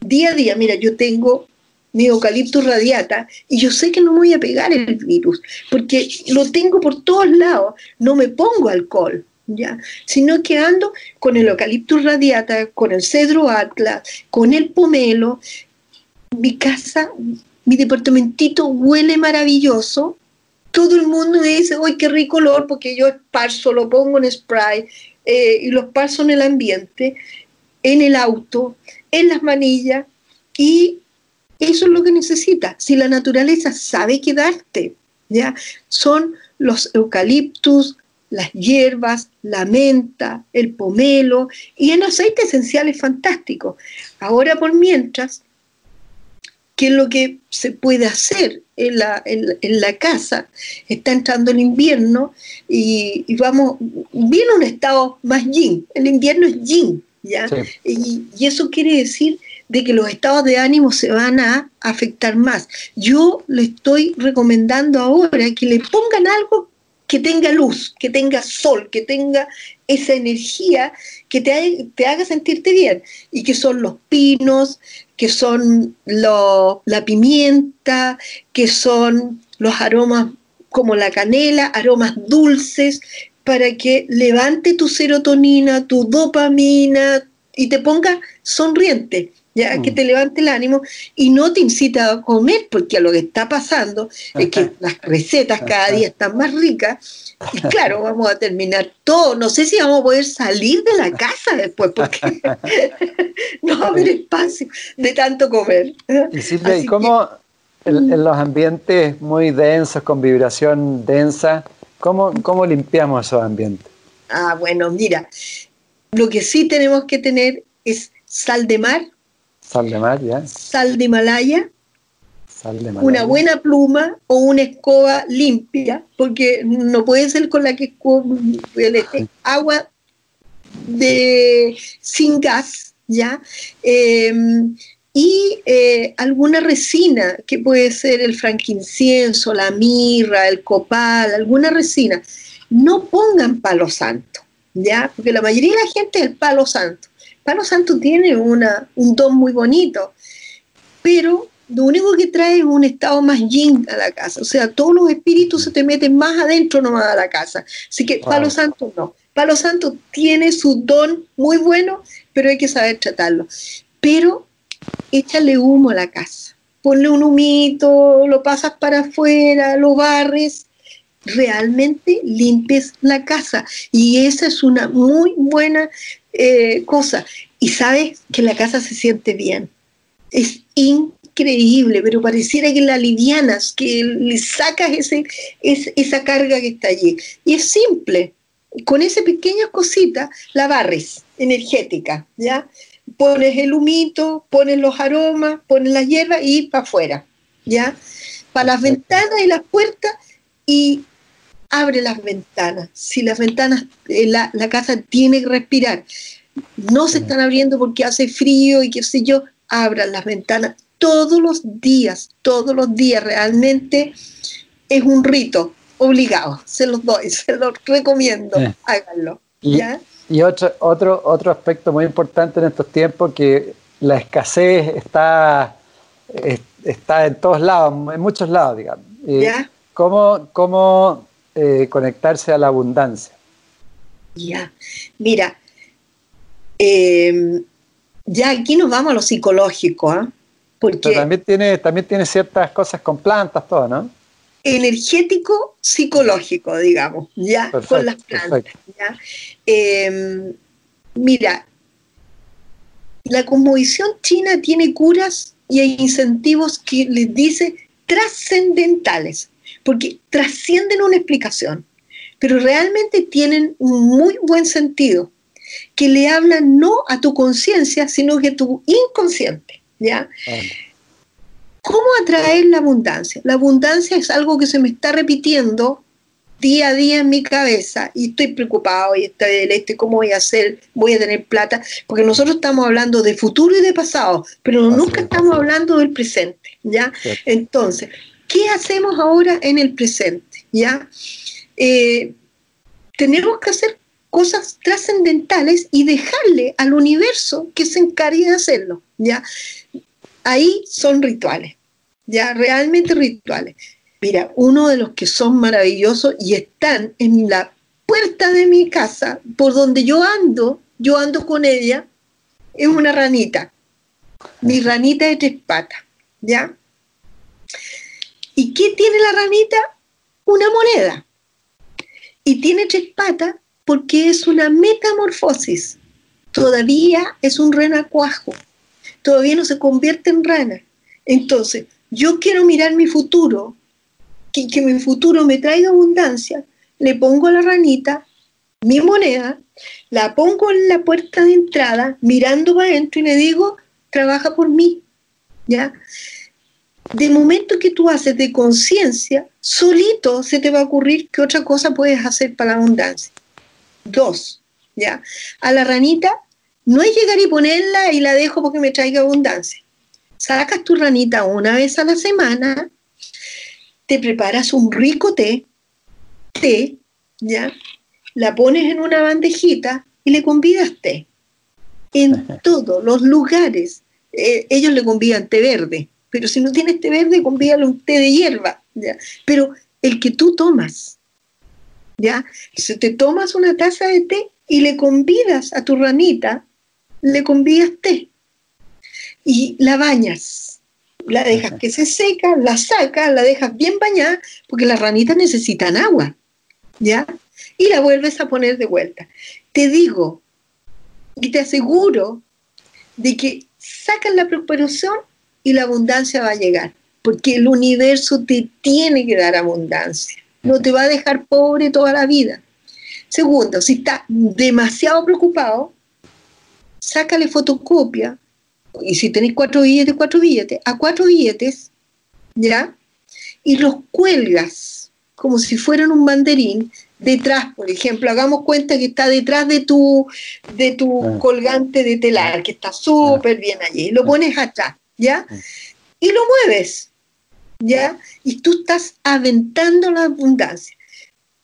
C: día a día. Mira, yo tengo mi eucalipto radiata y yo sé que no me voy a pegar el virus porque lo tengo por todos lados. No me pongo alcohol, ¿ya? Sino que ando con el eucalipto radiata, con el cedro atlas, con el pomelo. Mi casa, mi departamentito huele maravilloso. Todo el mundo me dice, ¡ay, qué rico olor! Porque yo esparzo, lo pongo en spray, eh, y los paso en el ambiente, en el auto, en las manillas, y eso es lo que necesita. Si la naturaleza sabe quedarte, ¿ya? Son los eucaliptus, las hierbas, la menta, el pomelo y en aceite esencial es fantástico. Ahora por mientras, ¿qué es lo que se puede hacer en la, en, la casa? Está entrando el invierno y, vamos, viene un estado más yin, el invierno es yin, ¿ya? Y, y, eso quiere decir de que los estados de ánimo se van a afectar más. Yo le estoy recomendando ahora que le pongan algo que tenga luz, que tenga sol, que tenga esa energía que te, te haga sentirte bien, y que son los pinos, que son la pimienta, que son los aromas como la canela, aromas dulces, para que levante tu serotonina, tu dopamina y te ponga sonriente. Ya que mm. te levante el ánimo y no te incita a comer, porque lo que está pasando es que las recetas cada día están más ricas y claro, vamos a terminar todo. No sé si vamos a poder salir de la casa después, porque no va a haber espacio de tanto comer.
B: Y Silvia, ¿y cómo en, los ambientes muy densos, con vibración densa, cómo, cómo limpiamos esos ambientes?
C: Ah, bueno, mira, lo que sí tenemos que tener es sal de mar.
B: Sal de mar, ya.
C: Sal de Himalaya una buena pluma o una escoba limpia, porque no puede ser con la que agua de sin gas, ¿ya? Em, y eh, alguna resina, que puede ser el franquincienso, la mirra, el copal, alguna resina. No pongan palo santo, ¿ya? Porque la mayoría de la gente es el palo santo. Palo santo tiene una, un don muy bonito, pero lo único que trae es un estado más yin a la casa. O sea, todos los espíritus se te meten más adentro nomás a la casa. Así que Palo Santo no. Palo Santo tiene su don muy bueno, pero hay que saber tratarlo. Pero échale humo a la casa. Ponle un humito, lo pasas para afuera, lo barres. Realmente limpies la casa. Y esa es una muy buena eh, cosa. Y sabes que la casa se siente bien. Es increíble pero pareciera que la alivianas, que le sacas ese, esa carga que está allí. Y es simple, con esa pequeña cosita la barres energética, ¿ya? Pones el humito, pones los aromas, pones la hierba y para afuera, ¿ya? Para las ventanas y las puertas y abre las ventanas. Si las ventanas, eh, la, la casa tiene que respirar, no se están abriendo porque hace frío y qué sé yo, abran las ventanas todos los días, todos los días realmente es un rito obligado, se los doy, se los recomiendo, háganlo.
B: Y, y otro, otro, otro aspecto muy importante en estos tiempos que la escasez está, está en todos lados, en muchos lados, digamos. ¿Ya? ¿Cómo, cómo eh, conectarse a la abundancia?
C: Ya, mira, em, ya aquí nos vamos a lo psicológico, ¿ah?
B: Porque también tiene, también tiene ciertas cosas con plantas, todo, ¿no?
C: Energético, psicológico, digamos, ya con las plantas. Em, mira, la cosmovisión china tiene curas y hay incentivos que les dice trascendentales, porque trascienden una explicación, pero realmente tienen un muy buen sentido, que le hablan no a tu conciencia, sino que a tu inconsciente. ¿ya? ¿Cómo atraer la abundancia? La abundancia es algo que se me está repitiendo día a día en mi cabeza y estoy preocupado y estoy del este, ¿cómo voy a hacer? ¿Voy a tener plata? Porque nosotros estamos hablando de futuro y de pasado, pero nunca estamos hablando del presente, ¿ya? Entonces, ¿qué hacemos ahora en el presente? ¿Ya? Eh, tenemos que hacer cosas trascendentales y dejarle al universo que se encargue de hacerlo, ¿ya? Ahí son rituales, ya, realmente rituales. Mira, uno de los que son maravillosos y están en la puerta de mi casa, por donde yo ando, yo ando con ella, es una ranita, mi ranita de tres patas, ¿ya? ¿Y qué tiene la ranita? Una moneda. Y tiene tres patas porque es una metamorfosis. Todavía es un renacuajo, todavía no se convierte en rana. Entonces, yo quiero mirar mi futuro, que, que mi futuro me traiga abundancia, le pongo a la ranita mi moneda, la pongo en la puerta de entrada, mirando para adentro y le digo, trabaja por mí. ¿Ya? De momento que tú haces de conciencia, solito se te va a ocurrir que otra cosa puedes hacer para la abundancia. Dos, ¿ya? A la ranita no es llegar y ponerla y la dejo porque me traiga abundancia. Sacas tu ranita una vez a la semana, te preparas un rico té, té, ¿ya? La pones en una bandejita y le convidas té. En todos los lugares. Eh, ellos le convidan té verde, pero si no tienes té verde, convídale un té de hierba, ¿ya? Pero el que tú tomas, ¿ya? Si te tomas una taza de té y le convidas a tu ranita, le convidas té. y la bañas. La dejas que se seca, la sacas, la dejas bien bañada, porque las ranitas necesitan agua, ¿ya? Y la vuelves a poner de vuelta. Te digo y te aseguro de que sacas la preparación y la abundancia va a llegar, porque el universo te tiene que dar abundancia, no te va a dejar pobre toda la vida. Segundo, si estás demasiado preocupado, sácale fotocopia, y si tenéis cuatro billetes, cuatro billetes, a cuatro billetes, ¿ya? Y los cuelgas como si fueran un banderín detrás, por ejemplo, hagamos cuenta que está detrás de tu, de tu ah. colgante de telar, que está súper bien allí, lo pones atrás, ¿ya? Y lo mueves, ¿ya? Y tú estás aventando la abundancia.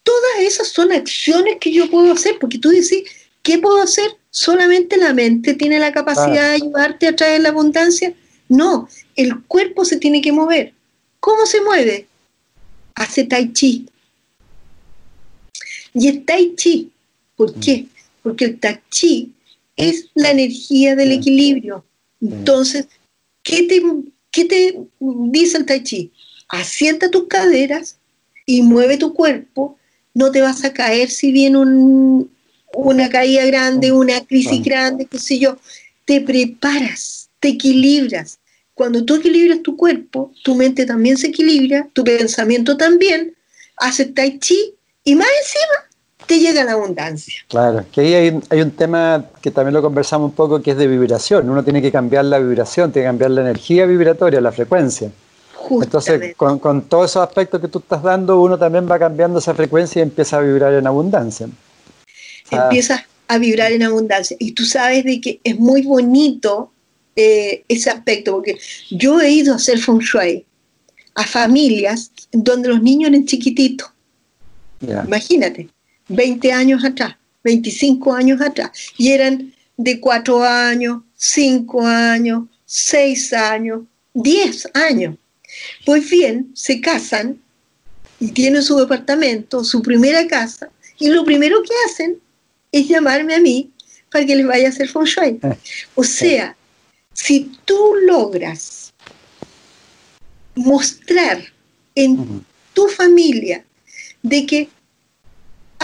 C: Todas esas son acciones que yo puedo hacer, porque tú dices, ¿qué puedo hacer? ¿Solamente la mente tiene la capacidad de ayudarte a traer la abundancia? No, el cuerpo se tiene que mover. ¿Cómo se mueve? Hace tai chi. Y el tai chi, ¿por mm. qué? Porque el tai chi es la energía del equilibrio. Entonces, ¿qué te, qué te dice el tai chi? Asienta tus caderas y mueve tu cuerpo. No te vas a caer si viene un, una caída grande, una crisis grande, qué sé yo, te preparas, te equilibras. Cuando tú equilibras tu cuerpo, tu mente también se equilibra, tu pensamiento también, haces tai chi y más encima te llega la abundancia.
B: Claro, que ahí hay, un tema que también lo conversamos un poco, que es de vibración. Uno tiene que cambiar la vibración, tiene que cambiar la energía vibratoria, la frecuencia. Entonces, con, con todos esos aspectos que tú estás dando, uno también va cambiando esa frecuencia y empieza a vibrar en abundancia.
C: Ah. empiezas a vibrar en abundancia. Y tú sabes de que es muy bonito eh, ese aspecto, porque yo he ido a hacer feng shui a familias donde los niños eran chiquititos. Imagínate, 20 años atrás, 25 años atrás, y eran de 4 años, 5 años, 6 años, 10 años. Pues bien, se casan y tienen su departamento, su primera casa, y lo primero que hacen es llamarme a mí para que les vaya a hacer feng shui. O sea, si tú logras mostrar en tu familia de que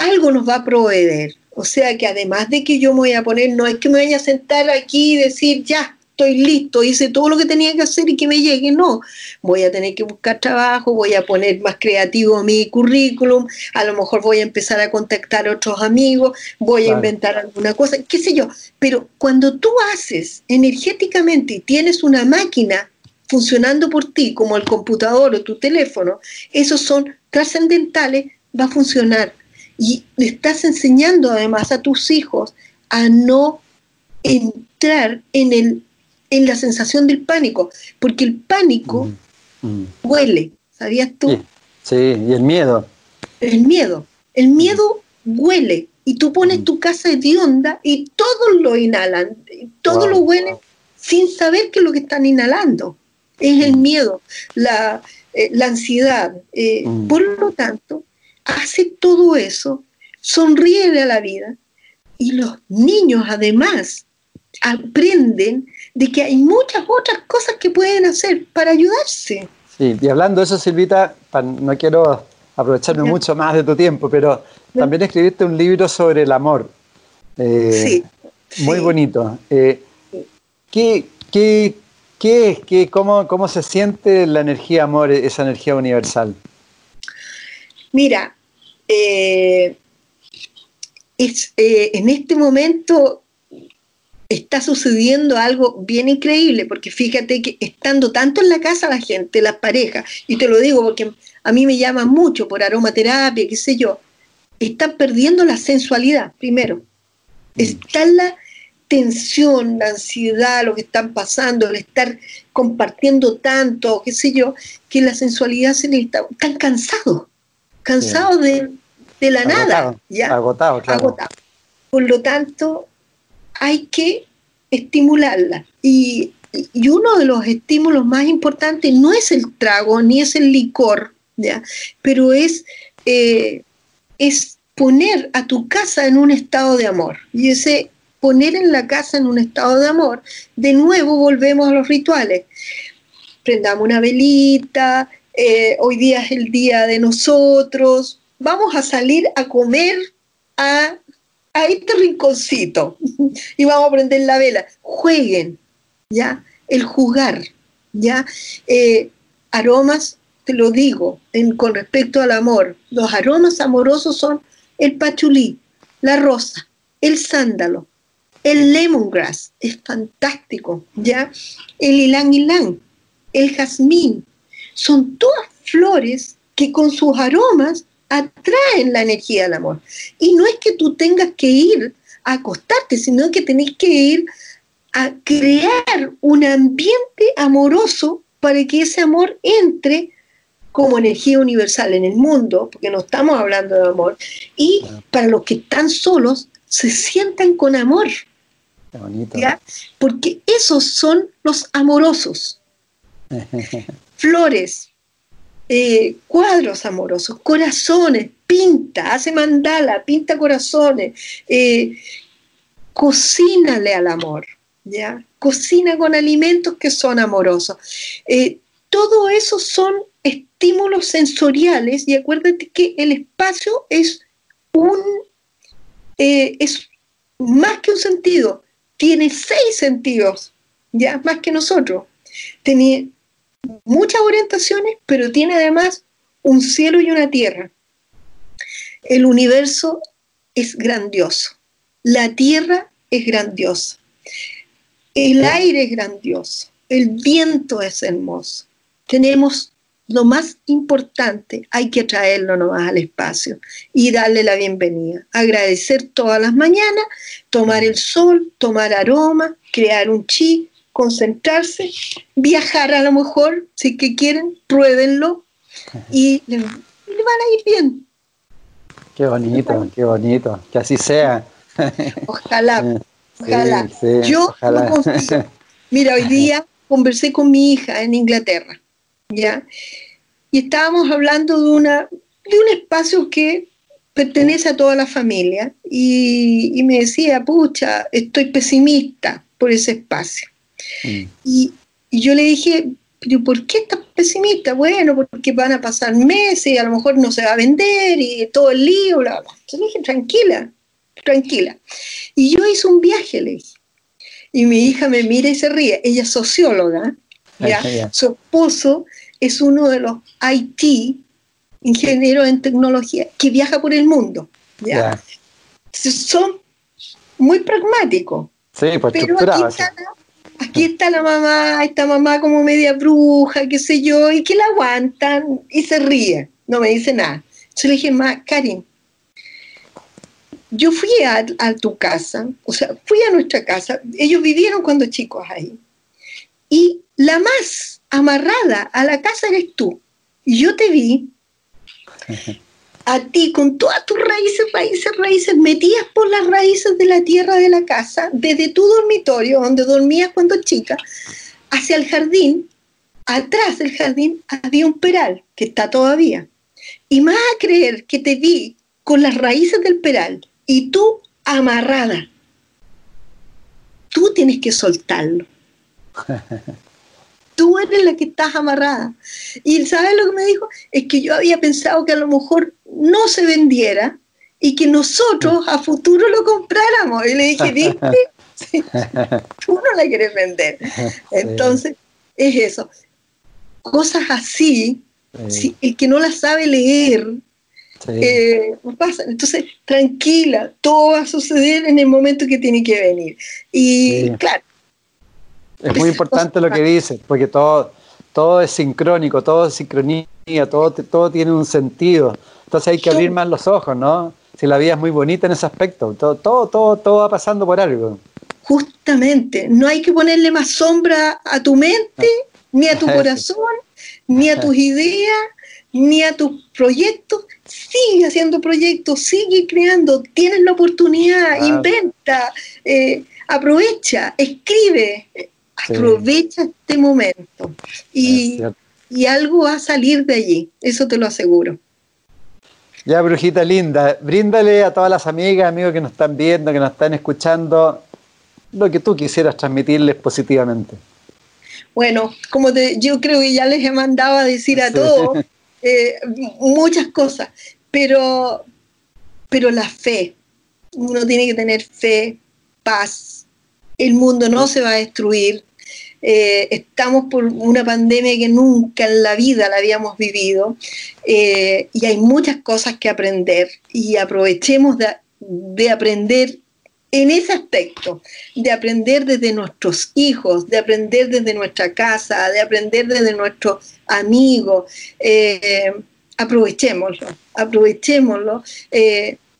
C: algo nos va a proveer, o sea que además de que yo me voy a poner, no es que me vaya a sentar aquí y decir, ya, estoy listo, hice todo lo que tenía que hacer y que me llegue. No, voy a tener que buscar trabajo, voy a poner más creativo mi currículum, a lo mejor voy a empezar a contactar a otros amigos, voy a inventar alguna cosa, qué sé yo. Pero cuando tú haces energéticamente y tienes una máquina funcionando por ti, como el computador o tu teléfono, esos son trascendentales, va a funcionar. Y le estás enseñando además a tus hijos a no entrar en el en la sensación del pánico, porque el pánico huele, ¿sabías tú?
B: Sí, y el miedo.
C: El miedo, el miedo huele, y tú pones tu casa hedionda y todos lo inhalan, todos lo huelen sin saber qué es lo que están inhalando. Es el miedo, la, eh, la ansiedad. Eh, por lo tanto, hace todo eso, sonríe a la vida y los niños además aprenden de que hay muchas otras cosas que pueden hacer para ayudarse.
B: Sí, y hablando de eso, Silvita, no quiero aprovecharme mucho más de tu tiempo, pero también escribiste un libro sobre el amor. Eh, sí. Muy bonito. Eh, ¿qué, qué, qué, qué cómo, cómo, se siente la energía amor, esa energía universal?
C: Mira, eh, es, en este momento está sucediendo algo bien increíble, porque fíjate que estando tanto en la casa la gente, las parejas, y te lo digo porque a mí me llaman mucho por aromaterapia, qué sé yo, están perdiendo la sensualidad, primero. Está la tensión, la ansiedad, lo que están pasando, el estar compartiendo tanto, qué sé yo, que la sensualidad se les está, están cansados, cansados de, la nada. ¿ya?
B: Agotado, claro. Agotado.
C: Por lo tanto, hay que estimularla. Y, uno de los estímulos más importantes no es el trago ni es el licor, ¿ya? pero es, eh, es poner a tu casa en un estado de amor. Y ese poner en la casa en un estado de amor, de nuevo volvemos a los rituales. Prendamos una velita, eh, hoy día es el día de nosotros, vamos a salir a comer a, este rinconcito y vamos a prender la vela. Jueguen, ¿ya? El jugar, ¿ya? Eh, aromas, te lo digo, con respecto al amor, los aromas amorosos son el pachulí, la rosa, el sándalo, el lemongrass, es fantástico, ¿ya? El ylang ylang, el jazmín, son todas flores que con sus aromas atraen la energía del amor. Y no es que tú tengas que ir a acostarte, sino que tenés que ir a crear un ambiente amoroso para que ese amor entre como energía universal en el mundo, porque no estamos hablando de amor, y para los que están solos, se sientan con amor. Porque esos son los amorosos. Flores, eh, cuadros amorosos, corazones, pinta, hace mandala, pinta corazones, eh, cocínale al amor, ¿ya? Cocina con alimentos que son amorosos. Eh, todo eso son estímulos sensoriales y acuérdate que el espacio es un es más que un sentido, tiene seis sentidos, ya más que nosotros. Tiene muchas orientaciones, pero tiene además un cielo y una tierra. El universo es grandioso, la tierra es grandiosa, el aire es grandioso, el viento es hermoso. Tenemos lo más importante, hay que traerlo nomás al espacio y darle la bienvenida. Agradecer todas las mañanas, tomar el sol, tomar aroma, crear un chi, concentrarse, viajar a lo mejor, si que quieren, pruébenlo y le, van a ir bien.
B: Qué bonito, qué bonito, que así sea.
C: Ojalá, ojalá. Yo confío. Mira, hoy día conversé con mi hija en Inglaterra, ¿ya? Y estábamos hablando de, una, de un espacio que pertenece a toda la familia y, y me decía, pucha, estoy pesimista por ese espacio. Mm. Y, yo le dije, pero ¿por qué estás pesimista? Bueno, porque van a pasar meses y a lo mejor no se va a vender y todo el lío, bla, bla. Yo le dije, tranquila, tranquila. Y yo hice un viaje, le dije. Y mi hija me mira y se ríe. Ella es socióloga, ¿ya? Su esposo es uno de los IT, ingenieros en tecnología, que viaja por el mundo, ¿ya? Son muy pragmáticos.
B: Sí, pues
C: pero aquí está la mamá, esta mamá como media bruja, qué sé yo, y que la aguantan y se ríe, no me dice nada. Yo le dije, ma, Karin, yo fui a, tu casa, o sea, fui a nuestra casa, ellos vivieron cuando chicos ahí, y la más amarrada a la casa eres tú. Y yo te vi a ti con todas tus raíces, raíces, raíces, metías por las raíces de la tierra de la casa, desde tu dormitorio, donde dormías cuando chica, hacia el jardín. Atrás del jardín había un peral, que está todavía. Y más a creer que te vi con las raíces del peral y tú amarrada. Tú tienes que soltarlo. tú eres la que estás amarrada. Y ¿sabes lo que me dijo? Es que yo había pensado que a lo mejor no se vendiera y que nosotros a futuro lo compráramos. Y le dije, ¿viste? tú no la quieres vender. Entonces, es eso. Cosas así, el que no la sabe leer, eh, pasa. Entonces, tranquila, todo va a suceder en el momento que tiene que venir. Y claro,
B: es muy importante lo que dices, porque todo, todo es sincrónico, todo es sincronía, todo, todo tiene un sentido. Entonces hay que abrir más los ojos, ¿no? Si la vida es muy bonita en ese aspecto, todo, todo, todo, todo va pasando por algo.
C: Justamente, no hay que ponerle más sombra a tu mente, ni a tu corazón, ni a tus ideas, ni a tus proyectos. Sigue haciendo proyectos, sigue creando, tienes la oportunidad, inventa, eh, aprovecha, escribe, Aprovecha este momento. Y, algo va a salir de allí, eso te lo aseguro.
B: Ya, brujita linda, bríndale a todas las amigas, amigos que nos están viendo, que nos están escuchando, lo que tú quisieras transmitirles positivamente.
C: Bueno, como yo creo que ya les he mandado a decir a todos eh, muchas cosas, pero, pero la fe, uno tiene que tener fe, paz, el mundo no se va a destruir, eh, estamos por una pandemia que nunca en la vida la habíamos vivido eh, y hay muchas cosas que aprender y aprovechemos de, aprender en ese aspecto, de aprender desde nuestros hijos, de aprender desde nuestra casa, de aprender desde nuestros amigos. Eh, aprovechémoslo, aprovechémoslo.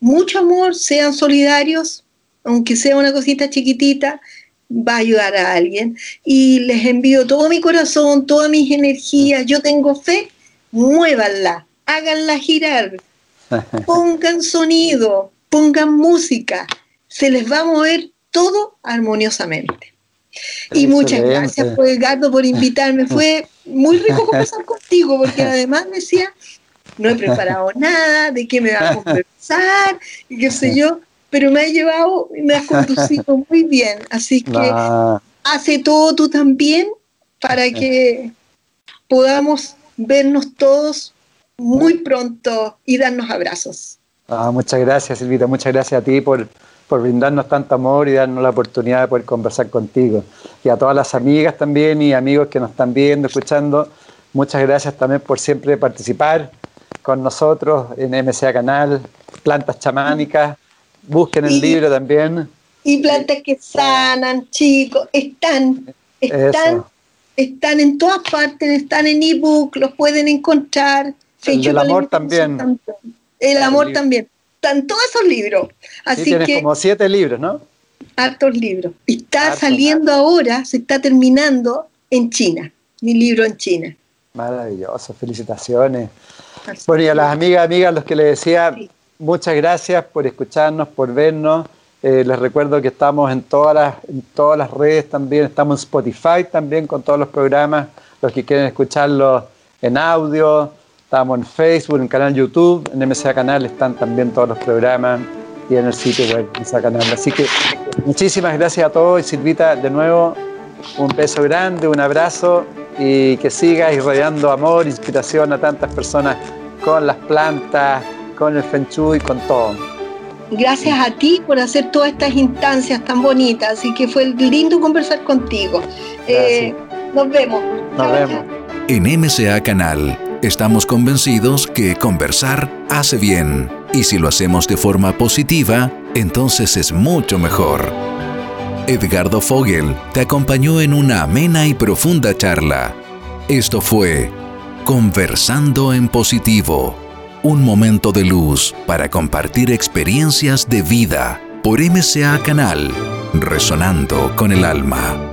C: mucho amor, sean solidarios, aunque sea una cosita chiquitita, va a ayudar a alguien. Y les envío todo mi corazón, todas mis energías. Yo tengo fe, muévanla, háganla girar, pongan sonido, pongan música. Se les va a mover todo armoniosamente. Y muchas gracias, pues, Edgardo, por invitarme. Fue muy rico conversar contigo, porque además decía, no he preparado nada, de qué me va a conversar, y qué sé yo pero me ha llevado y me has conducido muy bien. Así que hace todo tú también para que podamos vernos todos muy pronto y darnos abrazos.
B: Ah, muchas gracias, Silvita. Muchas gracias a ti por, por brindarnos tanto amor y darnos la oportunidad de poder conversar contigo. Y a todas las amigas también y amigos que nos están viendo, escuchando, muchas gracias también por siempre participar con nosotros en MCA Canal, Plantas Chamánicas. Busquen el libro también.
C: Y plantas que sanan, chicos, están, están, están en todas partes, están en ebook, los pueden encontrar.
B: El amor también.
C: El amor también. Están todos esos libros. Así
B: sí, tienes como siete libros, ¿no?
C: Hartos libros. Está saliendo ahora, se está terminando en China, mi libro en China.
B: Maravilloso, felicitaciones. bueno, y a las amigas, amigas, los que les decía, muchas gracias por escucharnos, por vernos. Eh, les recuerdo que estamos en todas, las, en todas las redes también, estamos en Spotify también con todos los programas, los que quieren escucharlos en audio, estamos en Facebook, en canal YouTube, en MSA Canal están también todos los programas y en el sitio web Canal. Así que muchísimas gracias a todos y Silvita, de nuevo, un beso grande, un abrazo y que sigas irradiando amor, inspiración a tantas personas con las plantas, con el Feng y con todo.
C: Gracias a ti por hacer todas estas instancias tan bonitas, así que fue lindo conversar contigo. Eh, nos vemos.
B: Nos vemos.
A: En MCA Canal estamos convencidos que conversar hace bien y si lo hacemos de forma positiva, entonces es mucho mejor. Edgardo Fogel te acompañó en una amena y profunda charla. Esto fue Conversando en Positivo un momento de luz para compartir experiencias de vida por MCA Canal, resonando con el alma.